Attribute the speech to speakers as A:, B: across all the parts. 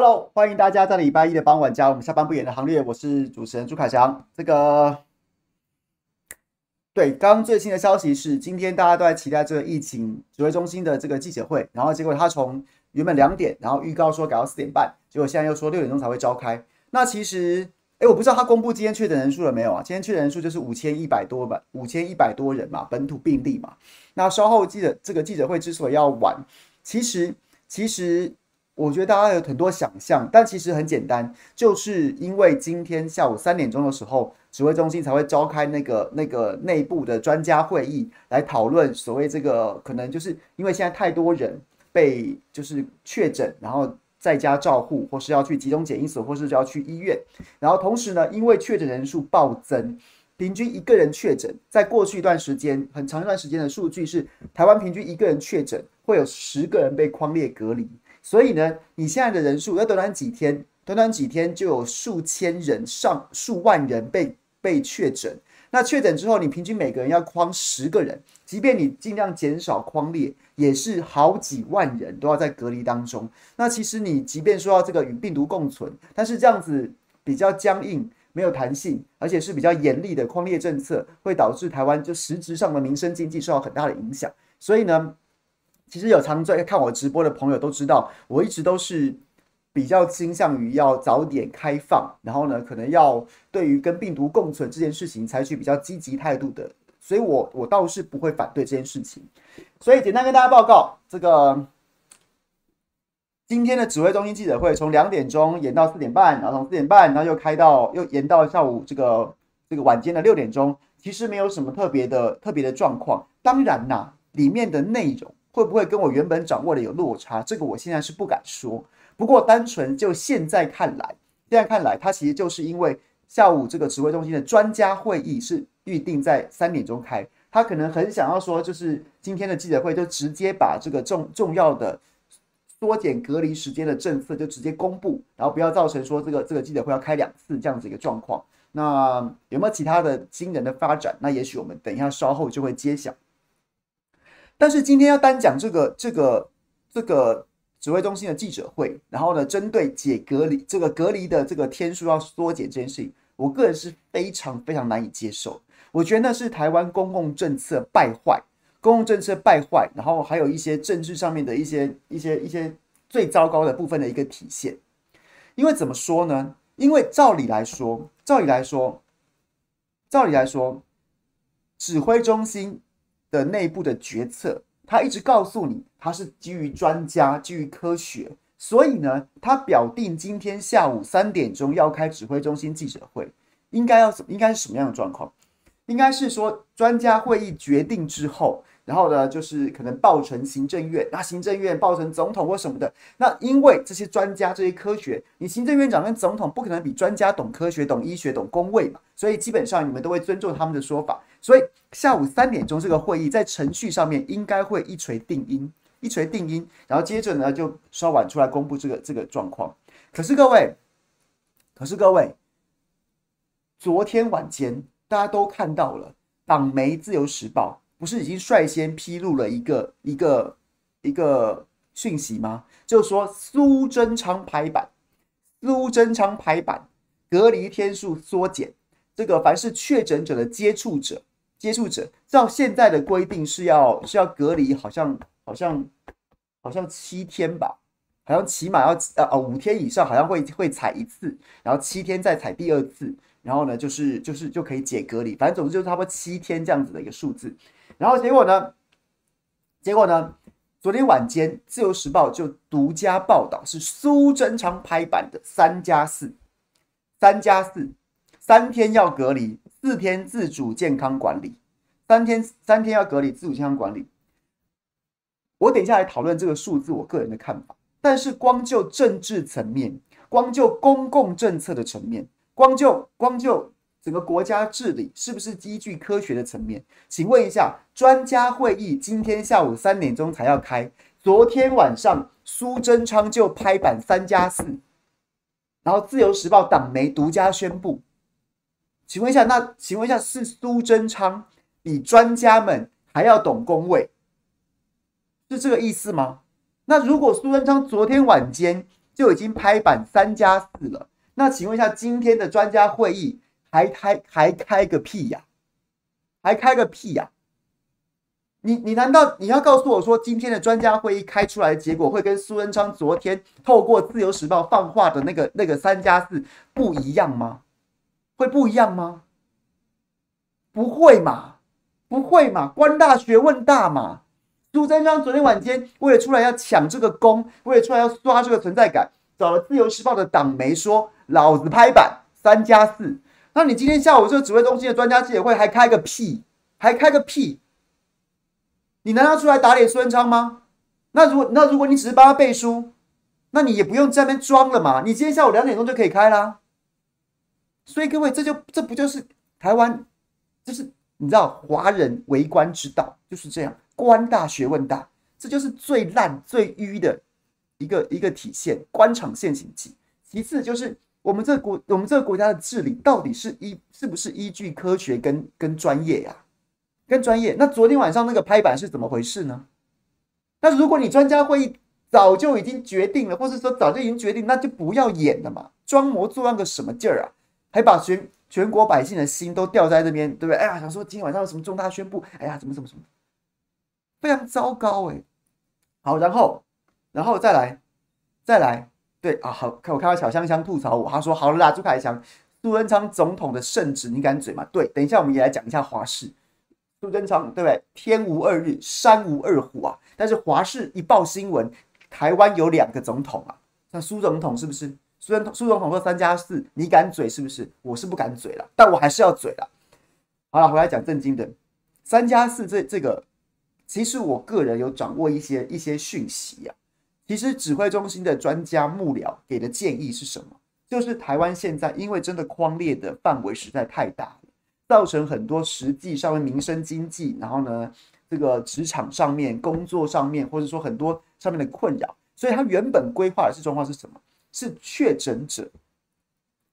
A: Hello，欢迎大家在礼拜一的傍晚加入我们下班不演的行列。我是主持人朱凯翔。这个，对，刚刚最新的消息是，今天大家都在期待这个疫情指挥中心的这个记者会，然后结果他从原本两点，然后预告说改到四点半，结果现在又说六点钟才会召开。那其实，哎，我不知道他公布今天确诊人数了没有啊？今天确诊人数就是五千一百多吧，五千一百多人嘛，本土病例嘛。那稍后记者这个记者会之所以要晚，其实，其实。我觉得大家有很多想象，但其实很简单，就是因为今天下午三点钟的时候，指挥中心才会召开那个那个内部的专家会议，来讨论所谓这个可能就是因为现在太多人被就是确诊，然后在家照护，或是要去集中检疫所，或是就要去医院，然后同时呢，因为确诊人数暴增，平均一个人确诊，在过去一段时间很长一段时间的数据是，台湾平均一个人确诊会有十个人被框列隔离。所以呢，你现在的人数要短短几天，短短几天就有数千人、上数万人被被确诊。那确诊之后，你平均每个人要框十个人，即便你尽量减少框列，也是好几万人都要在隔离当中。那其实你即便说要这个与病毒共存，但是这样子比较僵硬、没有弹性，而且是比较严厉的框列政策，会导致台湾就实质上的民生经济受到很大的影响。所以呢。其实有常在看我直播的朋友都知道，我一直都是比较倾向于要早点开放，然后呢，可能要对于跟病毒共存这件事情采取比较积极态度的，所以我我倒是不会反对这件事情。所以简单跟大家报告，这个今天的指挥中心记者会从两点钟延到四点半，然后从四点半，然后又开到又延到下午这个这个晚间的六点钟，其实没有什么特别的特别的状况。当然啦，里面的内容。会不会跟我原本掌握的有落差？这个我现在是不敢说。不过单纯就现在看来，现在看来，它其实就是因为下午这个指挥中心的专家会议是预定在三点钟开，他可能很想要说，就是今天的记者会就直接把这个重重要的缩减隔离时间的政策就直接公布，然后不要造成说这个这个记者会要开两次这样子一个状况。那有没有其他的惊人的发展？那也许我们等一下稍后就会揭晓。但是今天要单讲这个这个这个指挥中心的记者会，然后呢，针对解隔离这个隔离的这个天数要缩减这件事情，我个人是非常非常难以接受。我觉得那是台湾公共政策败坏，公共政策败坏，然后还有一些政治上面的一些一些一些最糟糕的部分的一个体现。因为怎么说呢？因为照理来说，照理来说，照理来说，指挥中心。的内部的决策，他一直告诉你，他是基于专家、基于科学，所以呢，他表定今天下午三点钟要开指挥中心记者会，应该要应该是什么样的状况？应该是说专家会议决定之后。然后呢，就是可能报成行政院，那行政院报成总统或什么的。那因为这些专家、这些科学，你行政院长跟总统不可能比专家懂科学、懂医学、懂公卫嘛，所以基本上你们都会尊重他们的说法。所以下午三点钟这个会议在程序上面应该会一锤定音，一锤定音。然后接着呢，就稍晚出来公布这个这个状况。可是各位，可是各位，昨天晚间大家都看到了党媒《自由时报》。不是已经率先披露了一个一个一个讯息吗？就是说苏贞昌拍板，苏贞昌拍板，隔离天数缩减。这个凡是确诊者的接触者，接触者照现在的规定是要是要隔离，好像好像好像七天吧，好像起码要呃呃五天以上，好像会会采一次，然后七天再采第二次，然后呢就是就是就可以解隔离，反正总之就是差不多七天这样子的一个数字。然后结果呢？结果呢？昨天晚间，《自由时报》就独家报道，是苏贞昌拍板的三加四，三加四，三天要隔离，四天自主健康管理，三天三天要隔离，自主健康管理。我等一下来讨论这个数字，我个人的看法。但是光就政治层面，光就公共政策的层面，光就光就。整个国家治理是不是依据科学的层面？请问一下，专家会议今天下午三点钟才要开，昨天晚上苏贞昌就拍板三加四，然后自由时报党媒独家宣布。请问一下，那请问一下，是苏贞昌比专家们还要懂工位，是这个意思吗？那如果苏贞昌昨天晚间就已经拍板三加四了。那请问一下，今天的专家会议还开还开个屁呀？还开个屁呀？你你难道你要告诉我说，今天的专家会议开出来的结果会跟苏贞昌昨天透过自由时报放话的那个那个三加四不一样吗？会不一样吗？不会嘛，不会嘛，官大学问大嘛。苏贞昌昨天晚间为了出来要抢这个功，为了出来要刷这个存在感，找了自由时报的党媒说，老子拍板三加四。那你今天下午这个指挥中心的专家记者会还开个屁？还开个屁？你难道出来打脸苏贞昌吗？那如果那如果你只是帮他背书，那你也不用在那边装了嘛。你今天下午两点钟就可以开啦。所以各位，这就这不就是台湾，就是你知道华人为官之道就是这样，官大学问大，这就是最烂最迂的一个一个体现。官场现形记。其次就是我们这个国我们这个国家的治理到底是依是不是依据科学跟跟专业呀、跟专业，那昨天晚上那个拍板是怎么回事呢？那如果你专家会议早就已经决定了，或是说早就已经决定，那就不要演了嘛，装模作样个什么劲儿啊？还把全全国百姓的心都吊在这边，对不对？哎呀，想说今天晚上有什么重大宣布？哎呀，怎么怎么怎么，非常糟糕哎、好，然后然后再来再来，对啊，好，看我看到小香香吐槽我，他说好了啦，朱凯翔，苏贞昌总统的圣旨，你敢嘴吗？对，等一下我们也来讲一下华氏。苏贞昌对不对？天无二日，山无二虎啊！但是华视一报新闻，台湾有两个总统啊。那苏总统是不是？虽然苏总统说三加四，你敢嘴是不是？我是不敢嘴了，但我还是要嘴了。好了，回来讲正经的，三加四这这个，其实我个人有掌握一些一些讯息啊。其实指挥中心的专家幕僚给的建议是什么？就是台湾现在因为真的匡列的范围实在太大了。造成很多实际上面民生经济，然后呢，这个职场上面、工作上面，或者说很多上面的困扰，所以他原本规划的是状况是什么？是确诊者，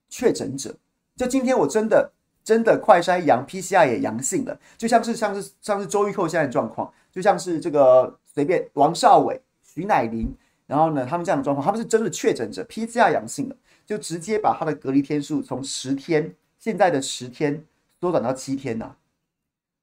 A: 确诊者，就今天我真的真的快筛阳，PCR 也阳性了，就像是像是像是周玉蔻现在的状况，就像是这个随便王少伟、徐乃麟，然后呢，他们这样的状况，他们是真的确诊者，PCR 阳性了，就直接把他的隔离天数从十天，现在的十天。缩短到七天呐、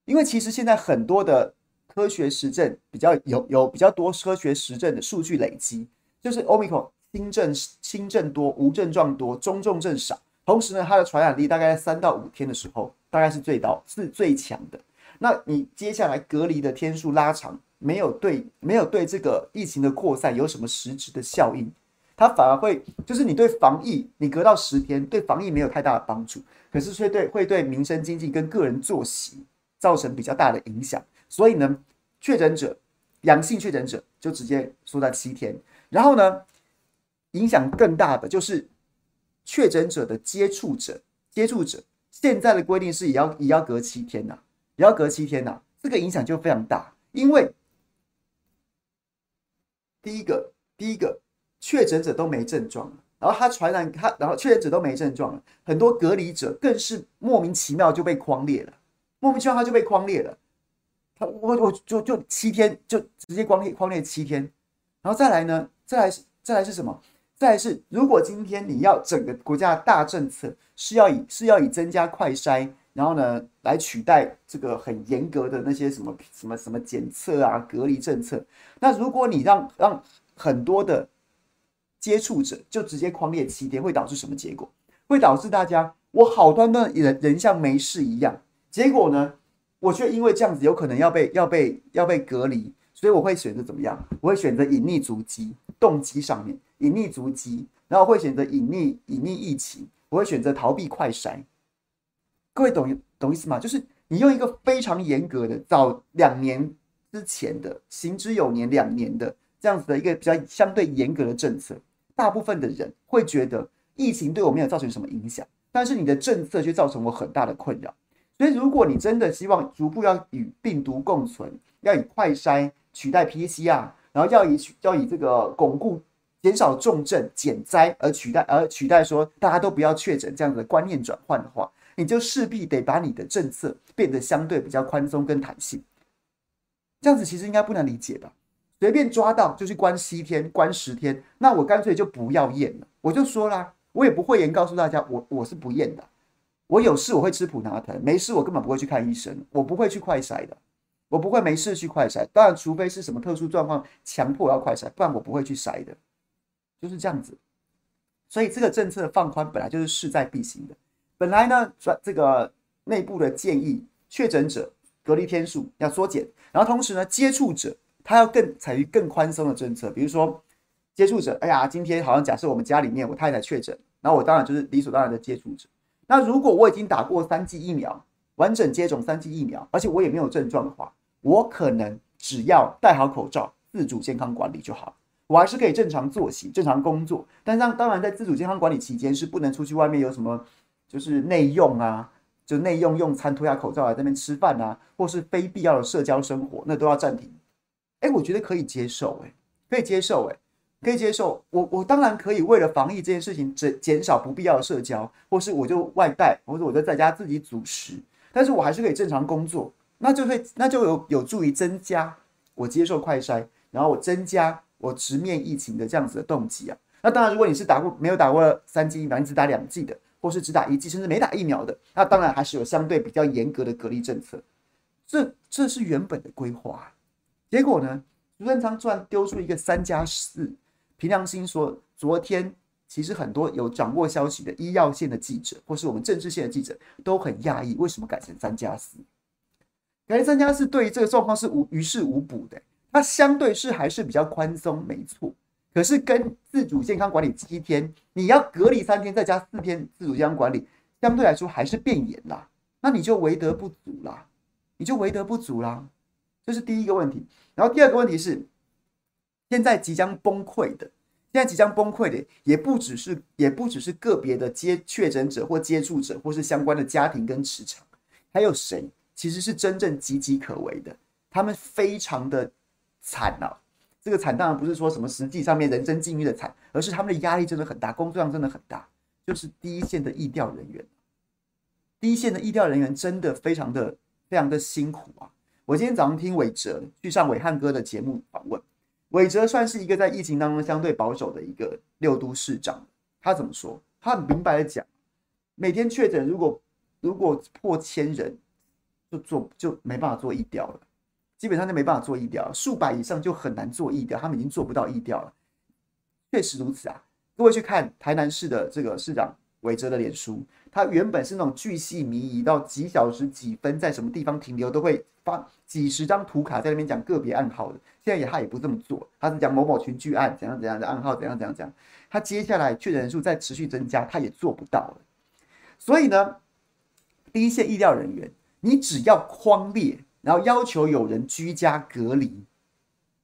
A: 因为其实现在很多的科学实证比较有有比较多科学实证的数据累积，就是 Omicron 轻症轻症多，无症状多，中重症少。同时呢，它的传染力大概在三到五天的时候，大概是最高是最强的。那你接下来隔离的天数拉长，没有对没有对这个疫情的扩散有什么实质的效应？它反而会，就是你对防疫，你隔到十天，对防疫没有太大的帮助，可是却对会对民生经济跟个人作息造成比较大的影响。所以呢，确诊者阳性确诊者就直接缩在七天，然后呢，影响更大的就是确诊者的接触者，接触者现在的规定是也要也要隔七天呐、也要隔七天呐、这个影响就非常大，因为第一个，第一个。确诊者都没症状，然后他传染他，然后确诊者都没症状了，很多隔离者更是莫名其妙就被框列了，莫名其妙他就被框列了，他我我就就七天就直接匡列框列七天，然后再来呢，再来再来是什么？再是如果今天你要整个国家的大政策是要以是要以增加快筛，然后呢来取代这个很严格的那些什么什么什么检测啊隔离政策，那如果你让让很多的接触者就直接狂列七天，会导致什么结果？会导致大家我好端端人人像没事一样，结果呢，我却因为这样子有可能要被要被要被隔离，所以我会选择怎么样？我会选择隐匿足迹，动机上面隐匿足迹，然后会选择隐匿隐匿疫情，我会选择逃避快筛。各位懂懂意思吗？就是你用一个非常严格的早两年之前的行之有年两年的这样子的一个比较相对严格的政策。大部分的人会觉得疫情对我没有造成什么影响，但是你的政策却造成我很大的困扰。所以，如果你真的希望逐步要与病毒共存，要以快筛取代 PCR，然后要以要以这个巩固、减少重症、减灾而取代而取代说大家都不要确诊这样子的观念转换的话，你就势必得把你的政策变得相对比较宽松跟弹性。这样子其实应该不难理解吧？随便抓到就去关七天、关十天，那我干脆就不要验了。我就说啦，我也不讳言告诉大家，我我是不验的。我有事我会吃普拿疼，没事我根本不会去看医生，我不会去快筛的，我不会没事去快筛。当然，除非是什么特殊状况强迫要快筛，不然我不会去筛的，就是这样子。所以这个政策放宽本来就是势在必行的。本来呢，这个内部的建议，确诊者隔离天数要缩减，然后同时呢，接触者他要更采取更宽松的政策，比如说接触者，哎呀，今天好像假设我们家里面我太太确诊，然后我当然就是理所当然的接触者。那如果我已经打过三剂疫苗，完整接种三剂疫苗，而且我也没有症状的话，我可能只要戴好口罩，自主健康管理就好，我还是可以正常作息、正常工作。但当当然，在自主健康管理期间是不能出去外面有什么，就是内用啊，就内用用餐脱下口罩来这边吃饭啊，或是非必要的社交生活，那都要暂停。哎，我觉得可以接受，哎，可以接受，哎。可以接受，我我当然可以为了防疫这件事情，减减少不必要的社交，或是我就外带，或者我就在家自己煮食，但是我还是可以正常工作，那就会那就有有助于增加我接受快筛，然后我增加我直面疫情的这样子的动机啊。那当然，如果你是打过没有打过三剂疫苗，你只打两剂的，或是只打一剂，甚至没打疫苗的，那当然还是有相对比较严格的隔离政策。这这是原本的规划，结果呢，苏贞昌突然丢出一个三加四。凭良心说，昨天其实很多有掌握消息的医药线的记者，或是我们政治线的记者，都很讶异，为什么改成三加四？改成三加是，对于这个状况是无于事无补的。它相对是还是比较宽松，没错。可是跟自主健康管理七天，你要隔离三天，再加四天自主健康管理，相对来说还是变严啦。那你就为德不足啦，你就为德不足啦。这是第一个问题。然后第二个问题是。现在即将崩溃的，现在即将崩溃的，也不只是，也不只是个别的接确诊者或接触者，或是相关的家庭跟职场，还有谁其实是真正岌岌可危的？他们非常的惨啊！这个惨当然不是说什么实际上面人生境遇的惨，而是他们的压力真的很大，工作量真的很大。就是第一线的疫调人员，第一线的疫调人员真的非常的非常的辛苦啊！我今天早上听伟哲去上伟汉哥的节目访问。伟哲算是一个在疫情当中相对保守的一个六都市长，他怎么说？他很明白的讲，每天确诊如果如果破千人，就做就没办法做疫调了，基本上就没办法做疫调了，数百以上就很难做疫调，他们已经做不到疫调了。确实如此啊，各位去看台南市的这个市长韦哲的脸书。他原本是那种巨细靡遗到几小时几分在什么地方停留都会发几十张图卡在那边讲个别暗号的，现在也他也不这么做，他是讲某某群聚案怎样怎样的暗号怎样怎样怎样，他接下来确诊人数在持续增加，他也做不到了。所以呢，第一线疫调人员，你只要框列，然后要求有人居家隔离，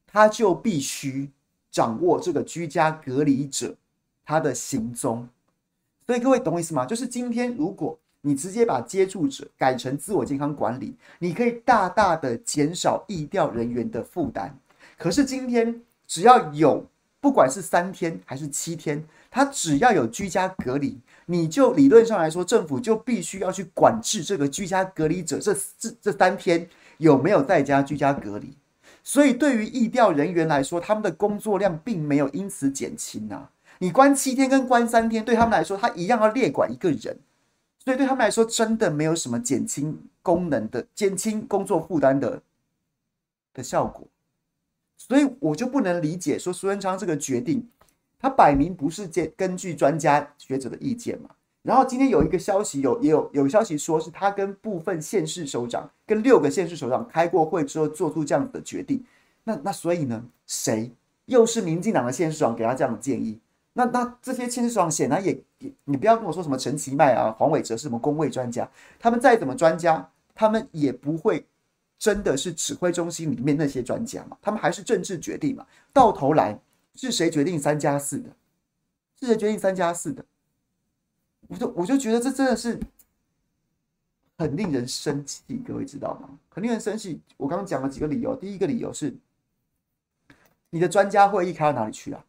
A: 他就必须掌握这个居家隔离者他的行踪。所以各位懂我意思吗？就是今天，如果你直接把接触者改成自我健康管理，你可以大大的减少疫调人员的负担。可是今天，只要有不管是三天还是七天，他只要有居家隔离，你就理论上来说，政府就必须要去管制这个居家隔离者这这这三天有没有在家居家隔离。所以对于疫调人员来说，他们的工作量并没有因此减轻啊。你关七天跟关三天，对他们来说，他一样要列管一个人，所以对他们来说，真的没有什么减轻功能的、减轻工作负担的的效果。所以我就不能理解说苏贞昌这个决定，他摆明不是根根据专家学者的意见嘛。然后今天有一个消息，有也有有消息说是他跟部分县市首长、跟六个县市首长开过会之后做出这样子的决定。那那所以呢，谁又是民进党的县市长给他这样的建议？那那这些县市长显然也也，你不要跟我说什么陈其迈啊、黄伟哲是什么公卫专家，他们再怎么专家，他们也不会真的是指挥中心里面那些专家嘛，他们还是政治决定嘛。到头来是谁决定三加四的？是谁决定三加四的？我就我就觉得这真的是很令人生气，各位知道吗？很令人生气。我刚刚讲了几个理由，第一个理由是你的专家会议开到哪里去啊？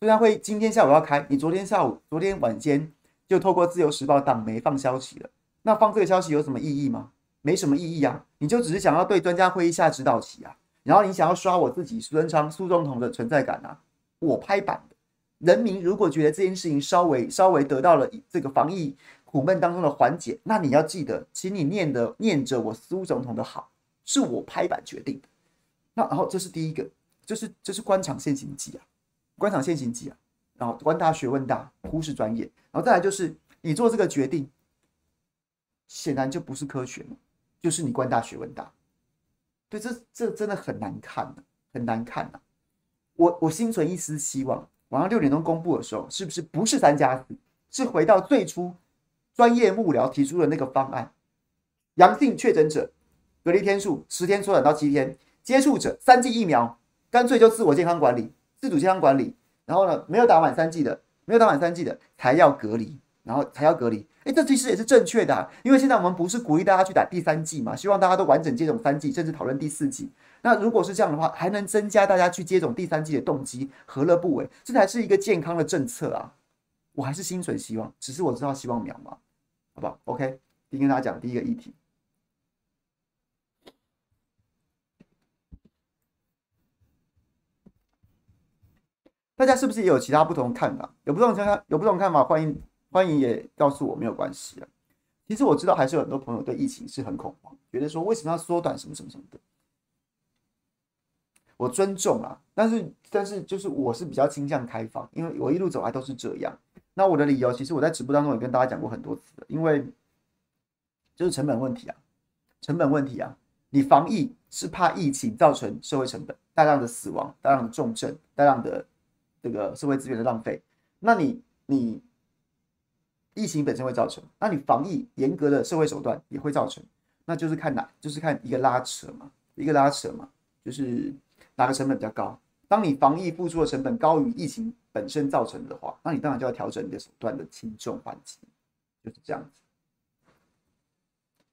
A: 专家会今天下午要开，你昨天下午、昨天晚间就透过自由时报党媒放消息了。那放这个消息有什么意义吗？没什么意义啊！你就只是想要对专家会议下指导棋啊！然后你想要刷我自己苏贞昌苏总统的存在感啊，我拍板的。人民如果觉得这件事情稍微稍微得到了这个防疫苦闷当中的缓解，那你要记得，请你念的念着我苏总统的好，是我拍板决定的。那然后这是第一个，就是这是官场现形记啊，官场现形记啊。然后官大学问大，忽视专业，然后再来就是你做这个决定，显然就不是科学嘛，就是你官大学问大。对，这这真的很难看呐，很难看呐。我我心存一丝希望。晚上六点钟公布的时候，是不是不是三加四？是回到最初专业幕僚提出的那个方案：阳性确诊者隔离天数十天缩短到七天，接触者三剂疫苗，干脆就自我健康管理、自主健康管理。然后呢，没有打满三剂的，没有打满三剂的才要隔离，然后才要隔离。哎，这其实也是正确的，因为现在我们不是鼓励大家去打第三剂嘛，希望大家都完整接种三剂，甚至讨论第四剂。那如果是这样的话，还能增加大家去接种第三剂的动机，何乐不为？这才是一个健康的政策啊！我还是心存希望，只是我知道希望渺茫，好不好？OK，先跟大家讲第一个议题，大家是不是也有其他不同看法？有不同看法，有不同看法，欢迎欢迎也告诉我，没有关系啊。其实我知道，还是有很多朋友对疫情是很恐慌，觉得说为什么要缩短什么什么什么的。我尊重啊，但是但是就是我是比较倾向开放，因为我一路走来都是这样。那我的理由，其实我在直播当中也跟大家讲过很多次了，因为就是成本问题啊，成本问题啊。你防疫是怕疫情造成社会成本，大量的死亡、大量的重症、大量的这个社会资源的浪费。那你你疫情本身会造成，那你防疫严格的社会手段也会造成，那就是看哪，就是看一个拉扯嘛，一个拉扯嘛，就是。哪个成本比较高？当你防疫付出的成本高于疫情本身造成的话，那你当然就要调整你的手段的轻重缓急，就是这样子。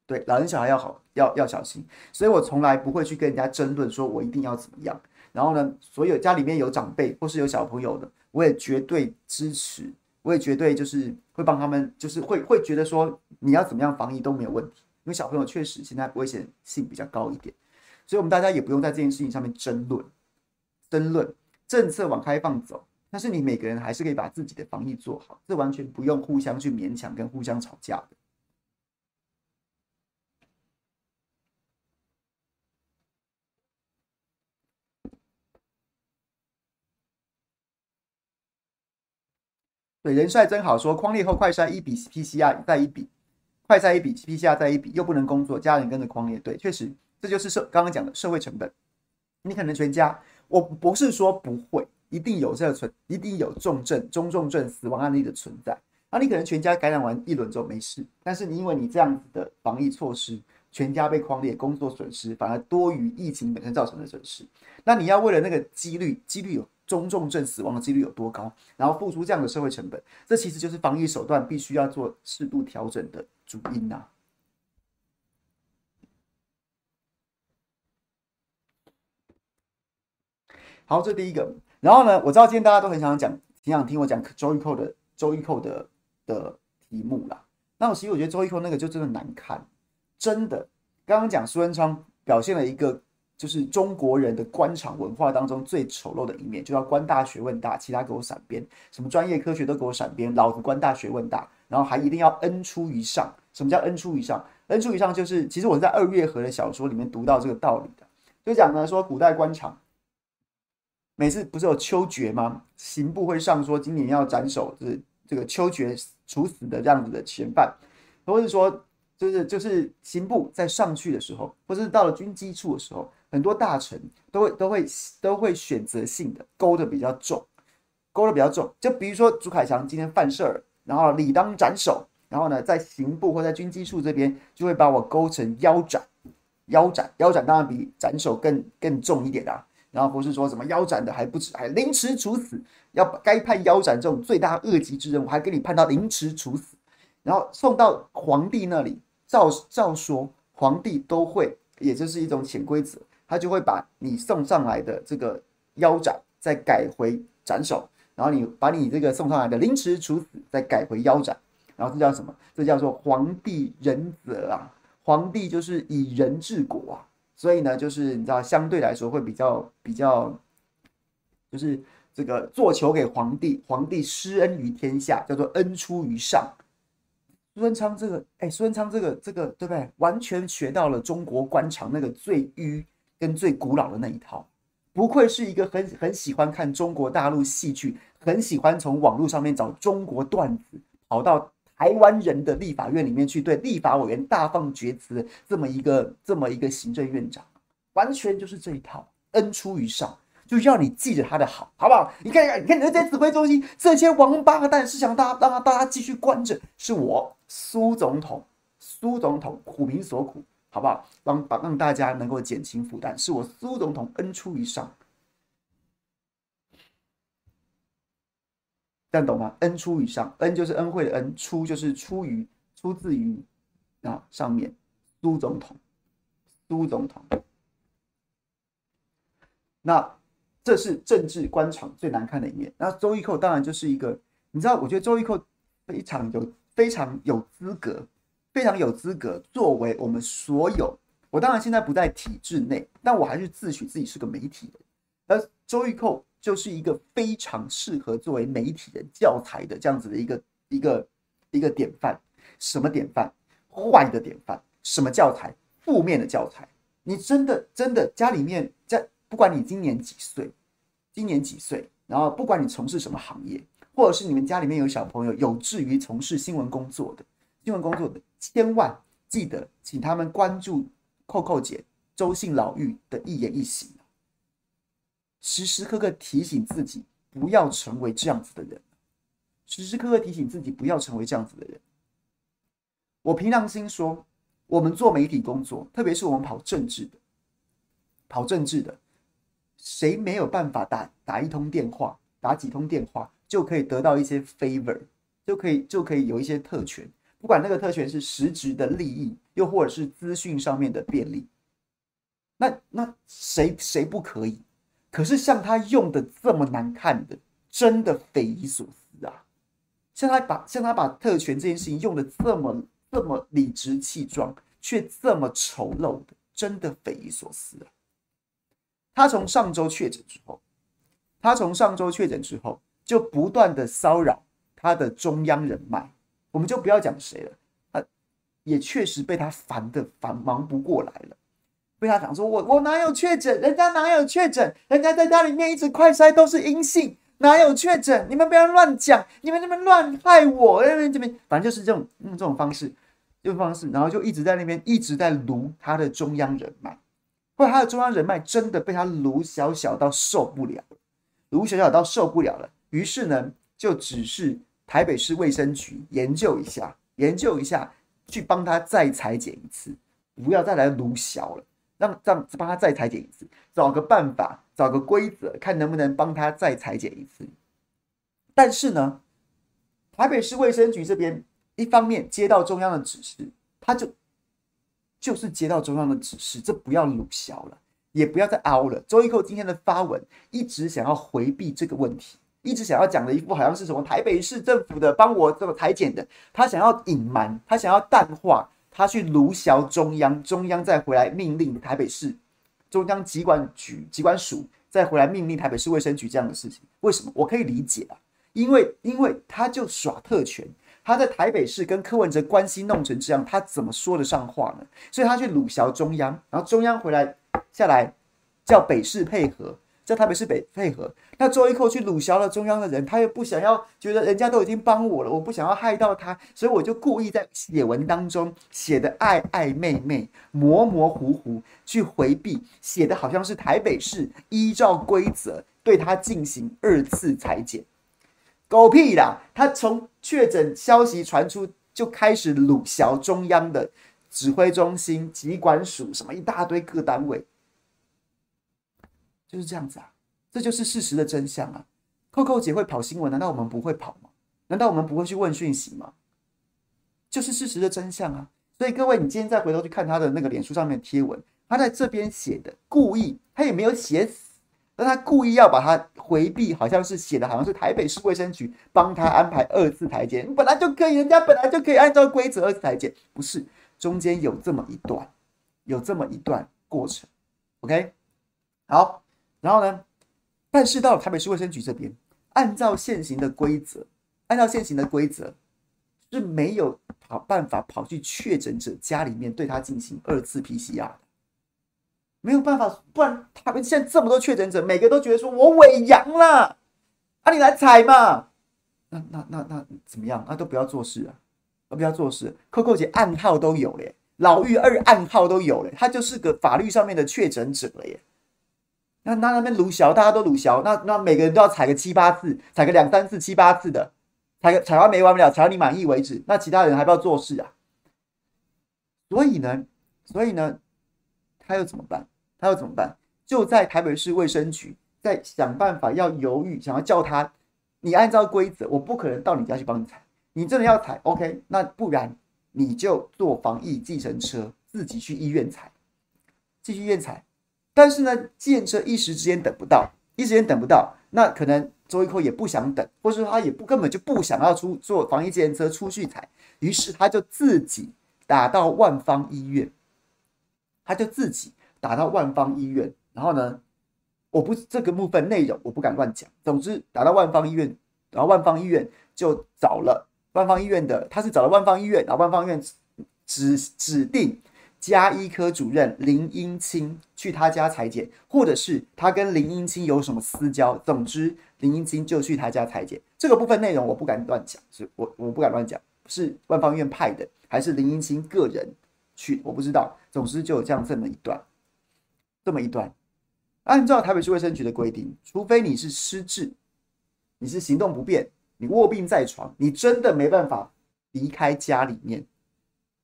A: 对，老人小孩要好，要要小心。所以我从来不会去跟人家争论，说我一定要怎么样。然后呢，所有家里面有长辈或是有小朋友的，我也绝对支持，我也绝对就是会帮他们，就是会会觉得说你要怎么样防疫都没有问题，因为小朋友确实现在危险性比较高一点。所以，我们大家也不用在这件事情上面争论，争论政策往开放走，但是你每个人还是可以把自己的防疫做好，这完全不用互相去勉强跟互相吵架的。对，人帅真好说，框列后快筛一比 PCR 再一比，快筛一比 PCR 再一比，又不能工作，家人跟着框列，对，确实。这就是社刚刚讲的社会成本，你可能全家，我不是说不会，一定有这个存，一定有重症、中重症死亡案例的存在。那你可能全家感染完一轮之后没事，但是你因为你这样子的防疫措施，全家被框列，工作损失反而多于疫情本身造成的损失。那你要为了那个几率，几率有中重症死亡的几率有多高，然后付出这样的社会成本，这其实就是防疫手段必须要做适度调整的主因呐、好，这第一个。然后呢，我知道今天大家都很想讲，挺想听我讲周玉蔻的周玉蔻的的题目啦。那我其实我觉得周玉蔻那个就真的难看，真的。刚刚讲苏文昌表现了一个就是中国人的官场文化当中最丑陋的一面，就要官大学问大，其他给我闪边，什么专业科学都给我闪边，老子官大学问大，然后还一定要恩出于上。什么叫恩出于上？恩出于上就是，其实我在二月河的小说里面读到这个道理的，就讲呢说古代官场。每次不是有秋决吗？刑部会上说今年要斩首，就是这个秋决处死的这样子的嫌犯，或者说就是就是刑部在上去的时候，或是到了军机处的时候，很多大臣都会都会都会选择性的勾的比较重，勾的比较重。就比如说朱凯翔今天犯事儿，然后理当斩首，然后呢在刑部或在军机处这边就会把我勾成腰斩，腰斩腰斩当然比斩首更更重一点啊。然后不是说什么腰斩的还不止，还凌迟处死，要该判腰斩这种罪大恶极之人，我还给你判到凌迟处死，然后送到皇帝那里，照照说皇帝都会，也就是一种潜规则，他就会把你送上来的这个腰斩再改回斩首，然后你把你这个送上来的凌迟处死再改回腰斩，然后这叫什么？这叫做皇帝仁泽啊！皇帝就是以仁治国啊！所以呢，就是你知道，相对来说会比较比较，就是这个做球给皇帝，皇帝施恩于天下，叫做恩出于上。苏文昌这个，哎，苏文昌这个这个，对不对？完全学到了中国官场那个最迂跟最古老的那一套。不愧是一个很很喜欢看中国大陆戏剧，很喜欢从网络上面找中国段子，跑到台湾人的立法院里面去对立法委员大放厥词，这么一个这么一个行政院长，完全就是这一套，恩出于上，就要你记着他的好，好不好？你看，你看，你在指挥中心，这些王八蛋是想大让大家继续关着，是我苏总统，苏总统苦民所苦。好不好？帮帮让大家能够减轻负担，是我苏总统恩出于上，这样懂吗？恩出于上，恩就是恩惠的恩，出就是出于出自于啊上面，苏总统，苏总统。那这是政治官场最难看的一面。那周玉蔻当然就是一个，你知道，我觉得周玉蔻非常有非常有资格。非常有资格作为我们所有，我当然现在不在体制内，但我还是自诩自己是个媒体人。而周玉蔻就是一个非常适合作为媒体人教材的这样子的一个一个一个典范。什么典范？坏的典范。什么教材？负面的教材。你真的真的家里面在，不管你今年几岁，今年几岁，然后不管你从事什么行业，或者是你们家里面有小朋友有志于从事新闻工作的。新闻工作的千万记得，请他们关注扣扣姐周姓老妪的一言一行，时时刻刻提醒自己不要成为这样子的人，时时刻刻提醒自己不要成为这样子的人。我凭良心说，我们做媒体工作，特别是我们跑政治的，跑政治的，谁没有办法打打一通电话，打几通电话就可以得到一些 favor，就可以就可以有一些特权。不管那个特权是实质的利益，又或者是资讯上面的便利，那那谁谁不可以？可是像他用的这么难看的，真的匪夷所思啊！像他把像他把特权这件事情用的这么这么理直气壮，却这么丑陋的，真的匪夷所思啊！他从上周确诊之后，他从上周确诊之后，就不断的骚扰他的中央人脉。我们就不要讲谁了，他也确实被他烦得烦忙不过来了。被他讲说：“我我哪有确诊？人家哪有确诊？人家在家里面一直快筛都是阴性，哪有确诊？你们不要乱讲，你们那边乱害我。那边这边反正就是这种用这种方式，这种方式，然后就一直在那边一直在卢他的中央人脉。或他的中央人脉真的被他卢小小到受不了了，卢小小到受不了了。于是呢，就只是。台北市卫生局研究一下，研究一下，去帮他再裁剪一次，不要再来卢小了，让让帮他再裁剪一次，找个办法，找个规则，看能不能帮他再裁剪一次。但是呢，台北市卫生局这边一方面接到中央的指示，他就就是接到中央的指示，这不要卢小了，也不要再凹了。周一蔻今天的发文一直想要回避这个问题。一直想要讲的一副好像是什么台北市政府的帮我这个裁剪的，他想要隐瞒，他想要淡化，他去卢小中央，中央再回来命令台北市中央疾管局疾管署再回来命令台北市卫生局这样的事情，为什么？我可以理解啊，因为因为他就耍特权，他在台北市跟柯文哲关系弄成这样，他怎么说得上话呢？所以他去卢小中央，然后中央回来下来叫北市配合。叫台北市北配合，那周一蔻去鲁小了中央的人，他又不想要，觉得人家都已经帮我了，我不想要害到他，所以我就故意在写文当中写的暧暧昧昧、模模糊糊，去回避，写的好像是台北市依照规则对他进行二次裁剪，狗屁啦！他从确诊消息传出就开始鲁小中央的指挥中心、疾管署什么一大堆各单位。就是这样子啊，这就是事实的真相啊！扣扣姐会跑新闻，难道我们不会跑吗？难道我们不会去问讯息吗？就是事实的真相啊！所以各位，你今天再回头去看他的那个脸书上面贴文，他在这边写的故意，他也没有写死，但他故意要把他回避，好像是写的好像是台北市卫生局帮他安排二次采检，本来就可以，人家本来就可以按照规则二次采检，不是？中间有这么一段，有这么一段。过程。OK，好，然后呢，但是到台北市卫生局这边，按照现行的规则，按照现行的规则是没有跑办法跑去确诊者家里面对他进行二次 PCR 的，没有办法，不然他们现在这么多确诊者，每个都觉得说我伪阳了，啊，你来采嘛，那那那那怎么样？那都不要做事啊，都不要做事，扣扣姐暗号都有嘞。老玉二暗号都有嘞，他就是个法律上面的确诊者了耶。那那那边鲁小，大家都鲁小，那那每个人都要踩个七八次，踩个两三次、七八次的，踩个踩完没完不了，踩到你满意为止。那其他人还不要做事啊？所以呢，所以呢，他又怎么办？他又怎么办？就在台北市卫生局在想办法，要犹豫，想要叫他，你按照规则，我不可能到你家去帮你踩。你真的要踩，OK？那不然。你就坐防疫计程车，自己去医院踩，继续医院踩。但是呢，计程车一时之间等不到，一时间等不到，那可能周一蔻也不想等，或者说他也不根本就不想要出坐防疫计程车出去采，于是他就自己打到万方医院，他就自己打到万方医院，然后呢，我不这个部分内容我不敢乱讲，总之打到万方医院，然后万方医院就找了。万方医院的，他是找了万方医院，然后万方医院指指定家医科主任林英清去他家裁剪，或者是他跟林英清有什么私交，总之林英清就去他家裁剪。这个部分内容我不敢乱讲，是我我不敢乱讲，是万芳医院派的，还是林英清个人去，我不知道。总之就有这样这么一段，这么一段，按照台北市卫生局的规定，除非你是失智，你是行动不便。你卧病在床，你真的没办法离开家里面，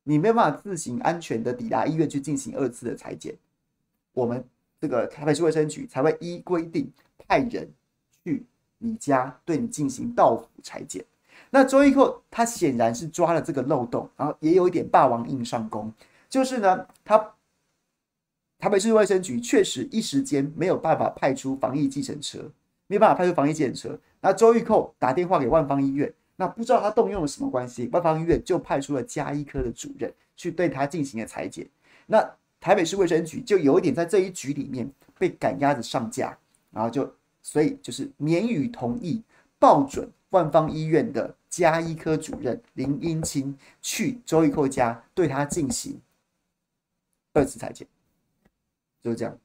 A: 你没有办法自行安全的抵达医院去进行二次的裁剪，我们这个台北市卫生局才会依规定派人去你家对你进行到府裁剪。那周一蔻他显然是抓了这个漏洞，然后也有一点霸王硬上弓，就是呢，他台北市卫生局确实一时间没有办法派出防疫计程车。没办法派出防疫检车，那周玉蔻打电话给万芳医院，那不知道他动用了什么关系，万方医院就派出了家医科的主任去对他进行了裁剪。那台北市卫生局就有一点在这一局里面被赶鸭子上架，然后就所以就是免予同意，报准万方医院的家医科主任林英清去周玉蔻家对他进行二次裁剪，就是这样。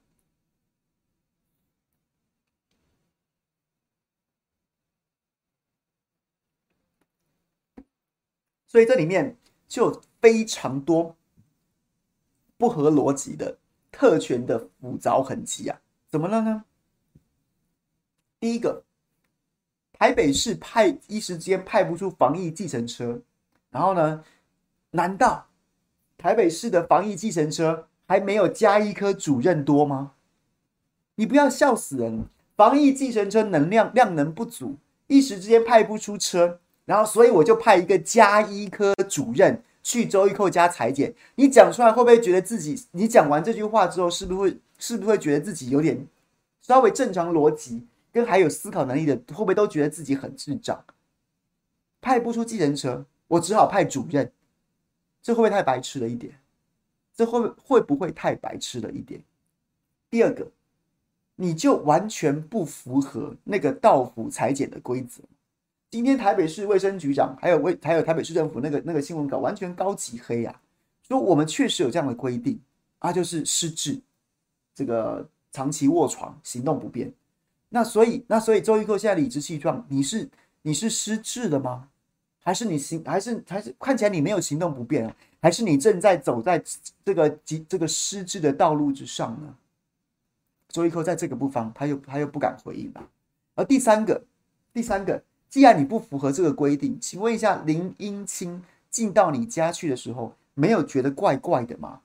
A: 所以这里面就非常多不合逻辑的特权的复杂痕迹啊！怎么了呢？第一个，台北市派一时间派不出防疫计程车，然后呢，难道台北市的防疫计程车还没有加医科主任多吗？你不要笑死人！防疫计程车能量量能不足，一时之间派不出车。然后，所以我就派一个家医科主任去周玉蔻家裁剪。你讲出来会不会觉得自己？你讲完这句话之后，是不是会是不是会觉得自己有点稍微正常逻辑跟还有思考能力的，会不会都觉得自己很智障？派不出计程车，我只好派主任。这会不会太白痴了一点？这会会不会太白痴了一点？第二个，你就完全不符合那个道府裁剪的规则。今天台北市卫生局长还有卫还有台北市政府那个那个新闻稿完全高级黑啊，说我们确实有这样的规定啊，就是失智，这个长期卧床行动不便，那所以那所以周玉蔻现在理直气壮，你是你是失智了吗？还是你行还是还是看起来你没有行动不便啊？还是你正在走在这个这个失智的道路之上呢？周玉蔻在这个部分他又他又不敢回应了。而第三个第三个。既然你不符合这个规定，请问一下，林英清进到你家去的时候，没有觉得怪怪的吗？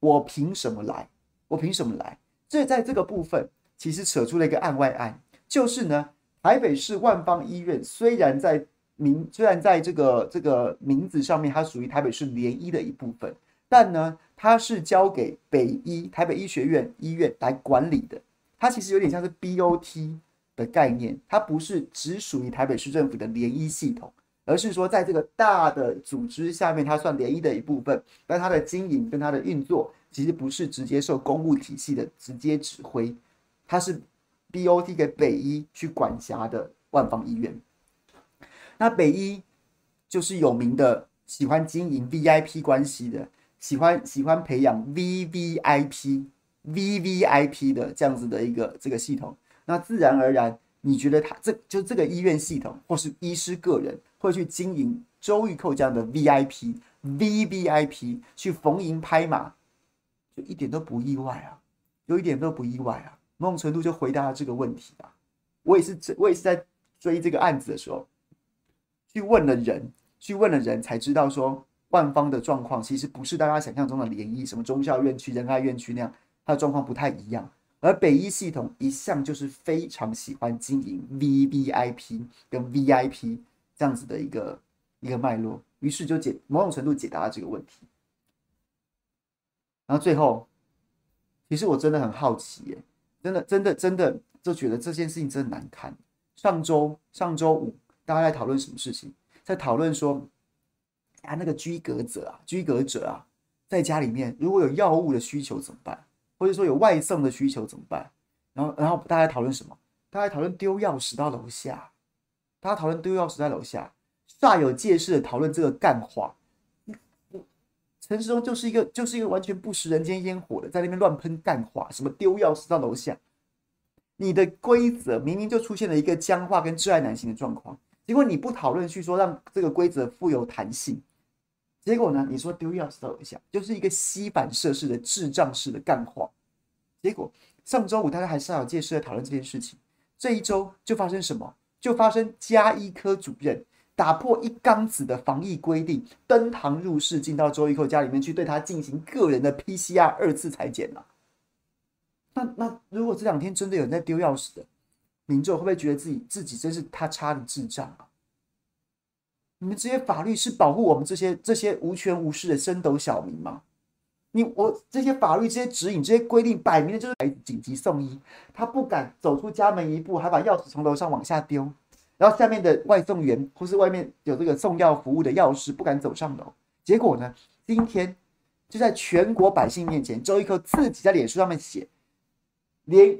A: 我凭什么来？我凭什么来？这在这个部分其实扯出了一个案外案，就是呢，台北市万方医院虽然在名虽然在这个这个名字上面它属于台北市联医的一部分，但呢，它是交给北医台北医学院医院来管理的，它其实有点像是 BOT。的概念，它不是只属于台北市政府的联医系统，而是说在这个大的组织下面，它算联医的一部分，但它的经营跟它的运作其实不是直接受公务体系的直接指挥，它是 BOT 给北医去管辖的万芳医院。那北医就是有名的喜欢经营 VIP 关系的，喜欢喜欢培养 VVIP VVIP 的这样子的一个这个系统，那自然而然。你觉得他这就这个医院系统，或是医师个人会去经营周玉蔻这样的 VIP、VVIP 去逢迎拍马，就一点都不意外啊，有一点都不意外啊。某种程度就回答了这个问题啊。我也是，我也是在追这个案子的时候，去问了人，去问了人才知道说，万方的状况其实不是大家想象中的联医，什么中校院区、仁爱院区那样，它的状况不太一样。而北医系统一向就是非常喜欢经营 VVIP 跟 VIP 这样子的一个一个脉络，于是就解某种程度解答了这个问题。然后最后，其实我真的很好奇耶，真的真的真的就觉得这件事情真的难看。上周上周五大家在讨论什么事情？在讨论说啊，那个居格者啊，居格者啊，在家里面如果有药物的需求怎么办？或者说有外送的需求怎么办？然后，然后大家讨论什么？大家讨论丢钥匙到楼下，大家讨论丢钥匙在楼下，煞有介事的讨论这个干话。陈世忠就是一个就是一个完全不食人间烟火的，在那边乱喷干话，什么丢钥匙到楼下？你的规则明明就出现了一个僵化跟挚爱难行的状况，结果你不讨论去说让这个规则富有弹性。结果呢？你说丢钥匙到楼下，就是一个吸反射式的智障式的干话。结果上周五大家还煞有介事的讨论这件事情，这一周就发生什么？就发生家医科主任打破一缸子的防疫规定，登堂入室进到周一蔻家里面去，对他进行个人的 PCR 二次裁剪了。那那如果这两天真的有人在丢钥匙的民众，会不会觉得自己自己真是他插的智障啊？你们这些法律是保护我们这些这些无权无势的升斗小民吗？你我这些法律、这些指引、这些规定，摆明了就是来紧急送医，他不敢走出家门一步，还把钥匙从楼上往下丢，然后下面的外送员或是外面有这个送药服务的药师不敢走上楼。结果呢，今天就在全国百姓面前，周玉蔻自己在脸书上面写，连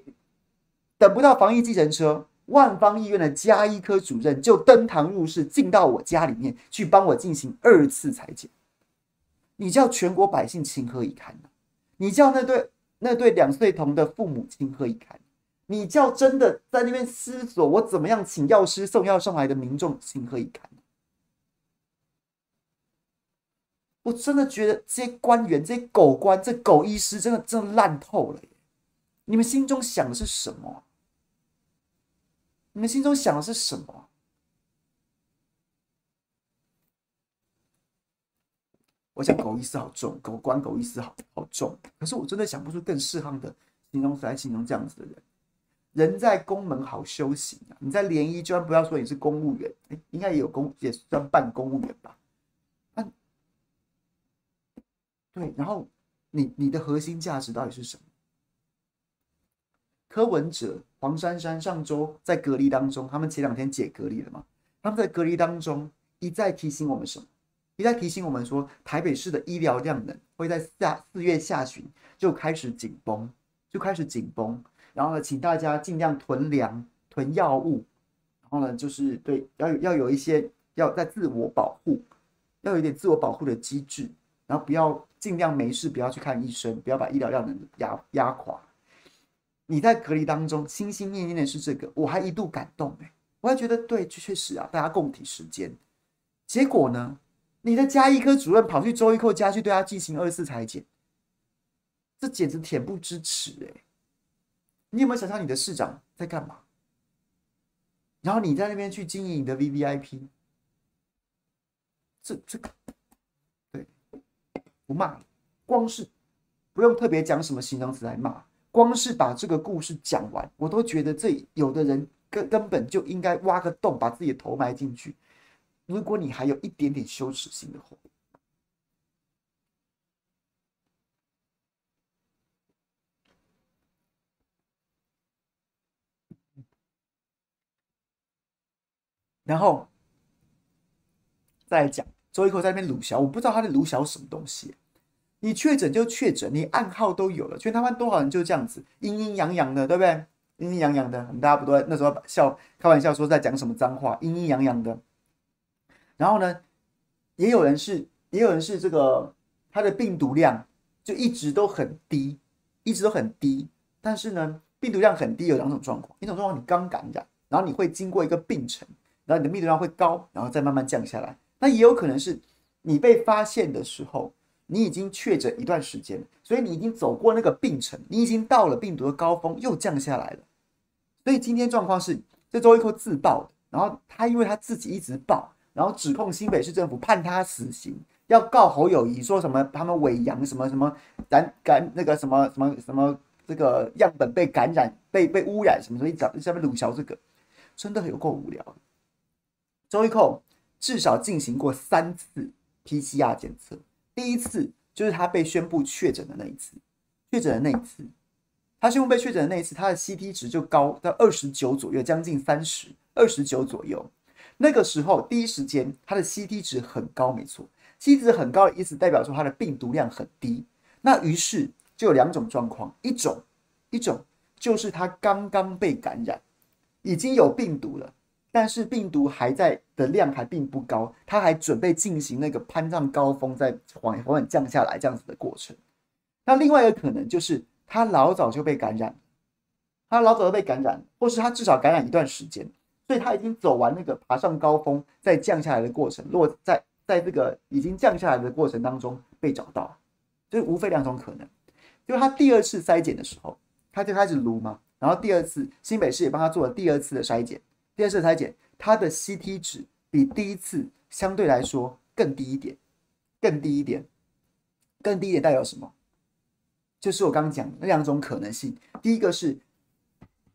A: 等不到防疫计程车。万方医院的家医科主任就登堂入室进到我家里面去帮我进行二次裁剪，你叫全国百姓情何以堪呢？你叫那对那对两岁童的父母情何以堪？你叫真的在那边思索我怎么样请药师送药上来的民众情何以堪？我真的觉得这些官员、这些狗官、这狗医师真的真的烂透了耶！你们心中想的是什么？你们心中想的是什么？我想狗意思好重，狗官狗意思好好重。可是我真的想不出更适当的形容词来形容这样子的人。人在宫门好修行啊！你在联医，就算不要说你是公务员，哎，应该也有公，也算半公务员吧？啊，对。然后你你的核心价值到底是什么？柯文哲、黄珊珊上周在隔离当中，他们前两天解隔离了嘛？他们在隔离当中一再提醒我们什么？一再提醒我们说，台北市的医疗量能会在下四月下旬就开始紧绷，就开始紧绷。然后呢，请大家尽量囤粮、囤药物。然后呢，就是对要有要有一些要在自我保护，要有一点自我保护的机制。然后不要尽量没事不要去看医生，不要把医疗量能压压垮。你在隔离当中心心念念的是这个，我还一度感动哎，我还觉得对，确实啊，大家共体时间。结果呢，你的加医科主任跑去周玉蔻家去对他进行二次裁剪，这简直恬不知耻哎！你有没有想象你的市长在干嘛？然后你在那边去经营你的 VVIP，这这个对，不骂，光是不用特别讲什么形容词来骂。光是把这个故事讲完，我都觉得这有的人根根本就应该挖个洞，把自己的头埋进去。如果你还有一点点羞耻心的话，然后再来讲周一蔻在那边鲁小，我不知道他在鲁小什么东西。你确诊就确诊，你暗号都有了，全台湾多少人就这样子阴阴阳阳的，对不对？阴阴阳阳的，我们大家不都那时候笑开玩笑说在讲什么脏话，阴阴阳阳的。然后呢，也有人是，也有人是这个他的病毒量就一直都很低，一直都很低。但是呢，病毒量很低有两种状况，一种状况你刚感染，然后你会经过一个病程，然后你的病毒量会高，然后再慢慢降下来。那也有可能是你被发现的时候。你已经确诊一段时间，所以你已经走过那个病程，你已经到了病毒的高峰，又降下来了。所以今天状况是，这周一蔻自爆，然后他因为他自己一直爆，然后指控新北市政府判他死刑，要告侯友谊说什么他们伪阳什么什么感感那个什么什么什么这个样本被感染被被污染什么，所以讲下面鲁小这个真的有够无聊。周一蔻至少进行过三次 PCR 检测。第一次就是他被宣布确诊的那一次，确诊的那一次，他宣布被确诊的那一次，他的 CT 值就高到二十九左右，将近三十，二十九左右。那个时候第一时间他的 CT 值很高，没错，CT 值很高的意思代表说他的病毒量很低。那于是就有两种状况，一种一种就是他刚刚被感染，已经有病毒了。但是病毒还在的量还并不高，他还准备进行那个攀上高峰，再缓缓缓降下来这样子的过程。那另外一个可能就是他老早就被感染，他老早就被感染，或是他至少感染一段时间，所以他已经走完那个爬上高峰再降下来的过程。如果在在这个已经降下来的过程当中被找到，就是无非两种可能，就是他第二次筛检的时候，他就开始撸嘛，然后第二次新北市也帮他做了第二次的筛检。第二次筛检，它的 CT 值比第一次相对来说更低一点，更低一点，更低一点代表什么？就是我刚刚讲的那两种可能性。第一个是，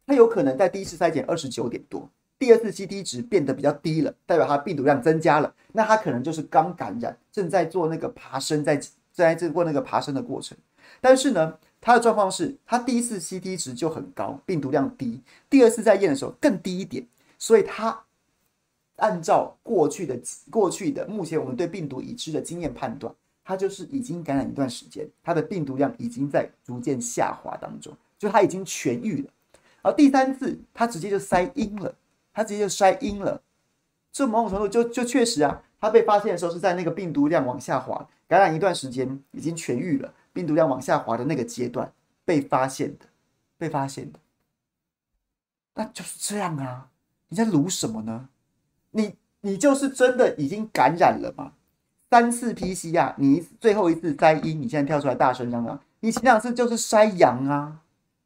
A: 它有可能在第一次筛检二十九点多，第二次 CT 值变得比较低了，代表它病毒量增加了。那它可能就是刚感染，正在做那个爬升，在正在这过那个爬升的过程。但是呢，它的状况是，它第一次 CT 值就很高，病毒量低，第二次在验的时候更低一点。所以，他按照过去的、过去的、目前我们对病毒已知的经验判断，他就是已经感染一段时间，他的病毒量已经在逐渐下滑当中，就他已经痊愈了。而第三次，他直接就筛阴了，他直接就筛阴了。这某种程度就就确实啊，他被发现的时候是在那个病毒量往下滑，感染一段时间已经痊愈了，病毒量往下滑的那个阶段被发现的，被发现的，那就是这样啊。你在撸什么呢？你你就是真的已经感染了吗？三次 PCR，你最后一次筛阴，你现在跳出来大声嚷嚷，你前两次就是筛阳啊！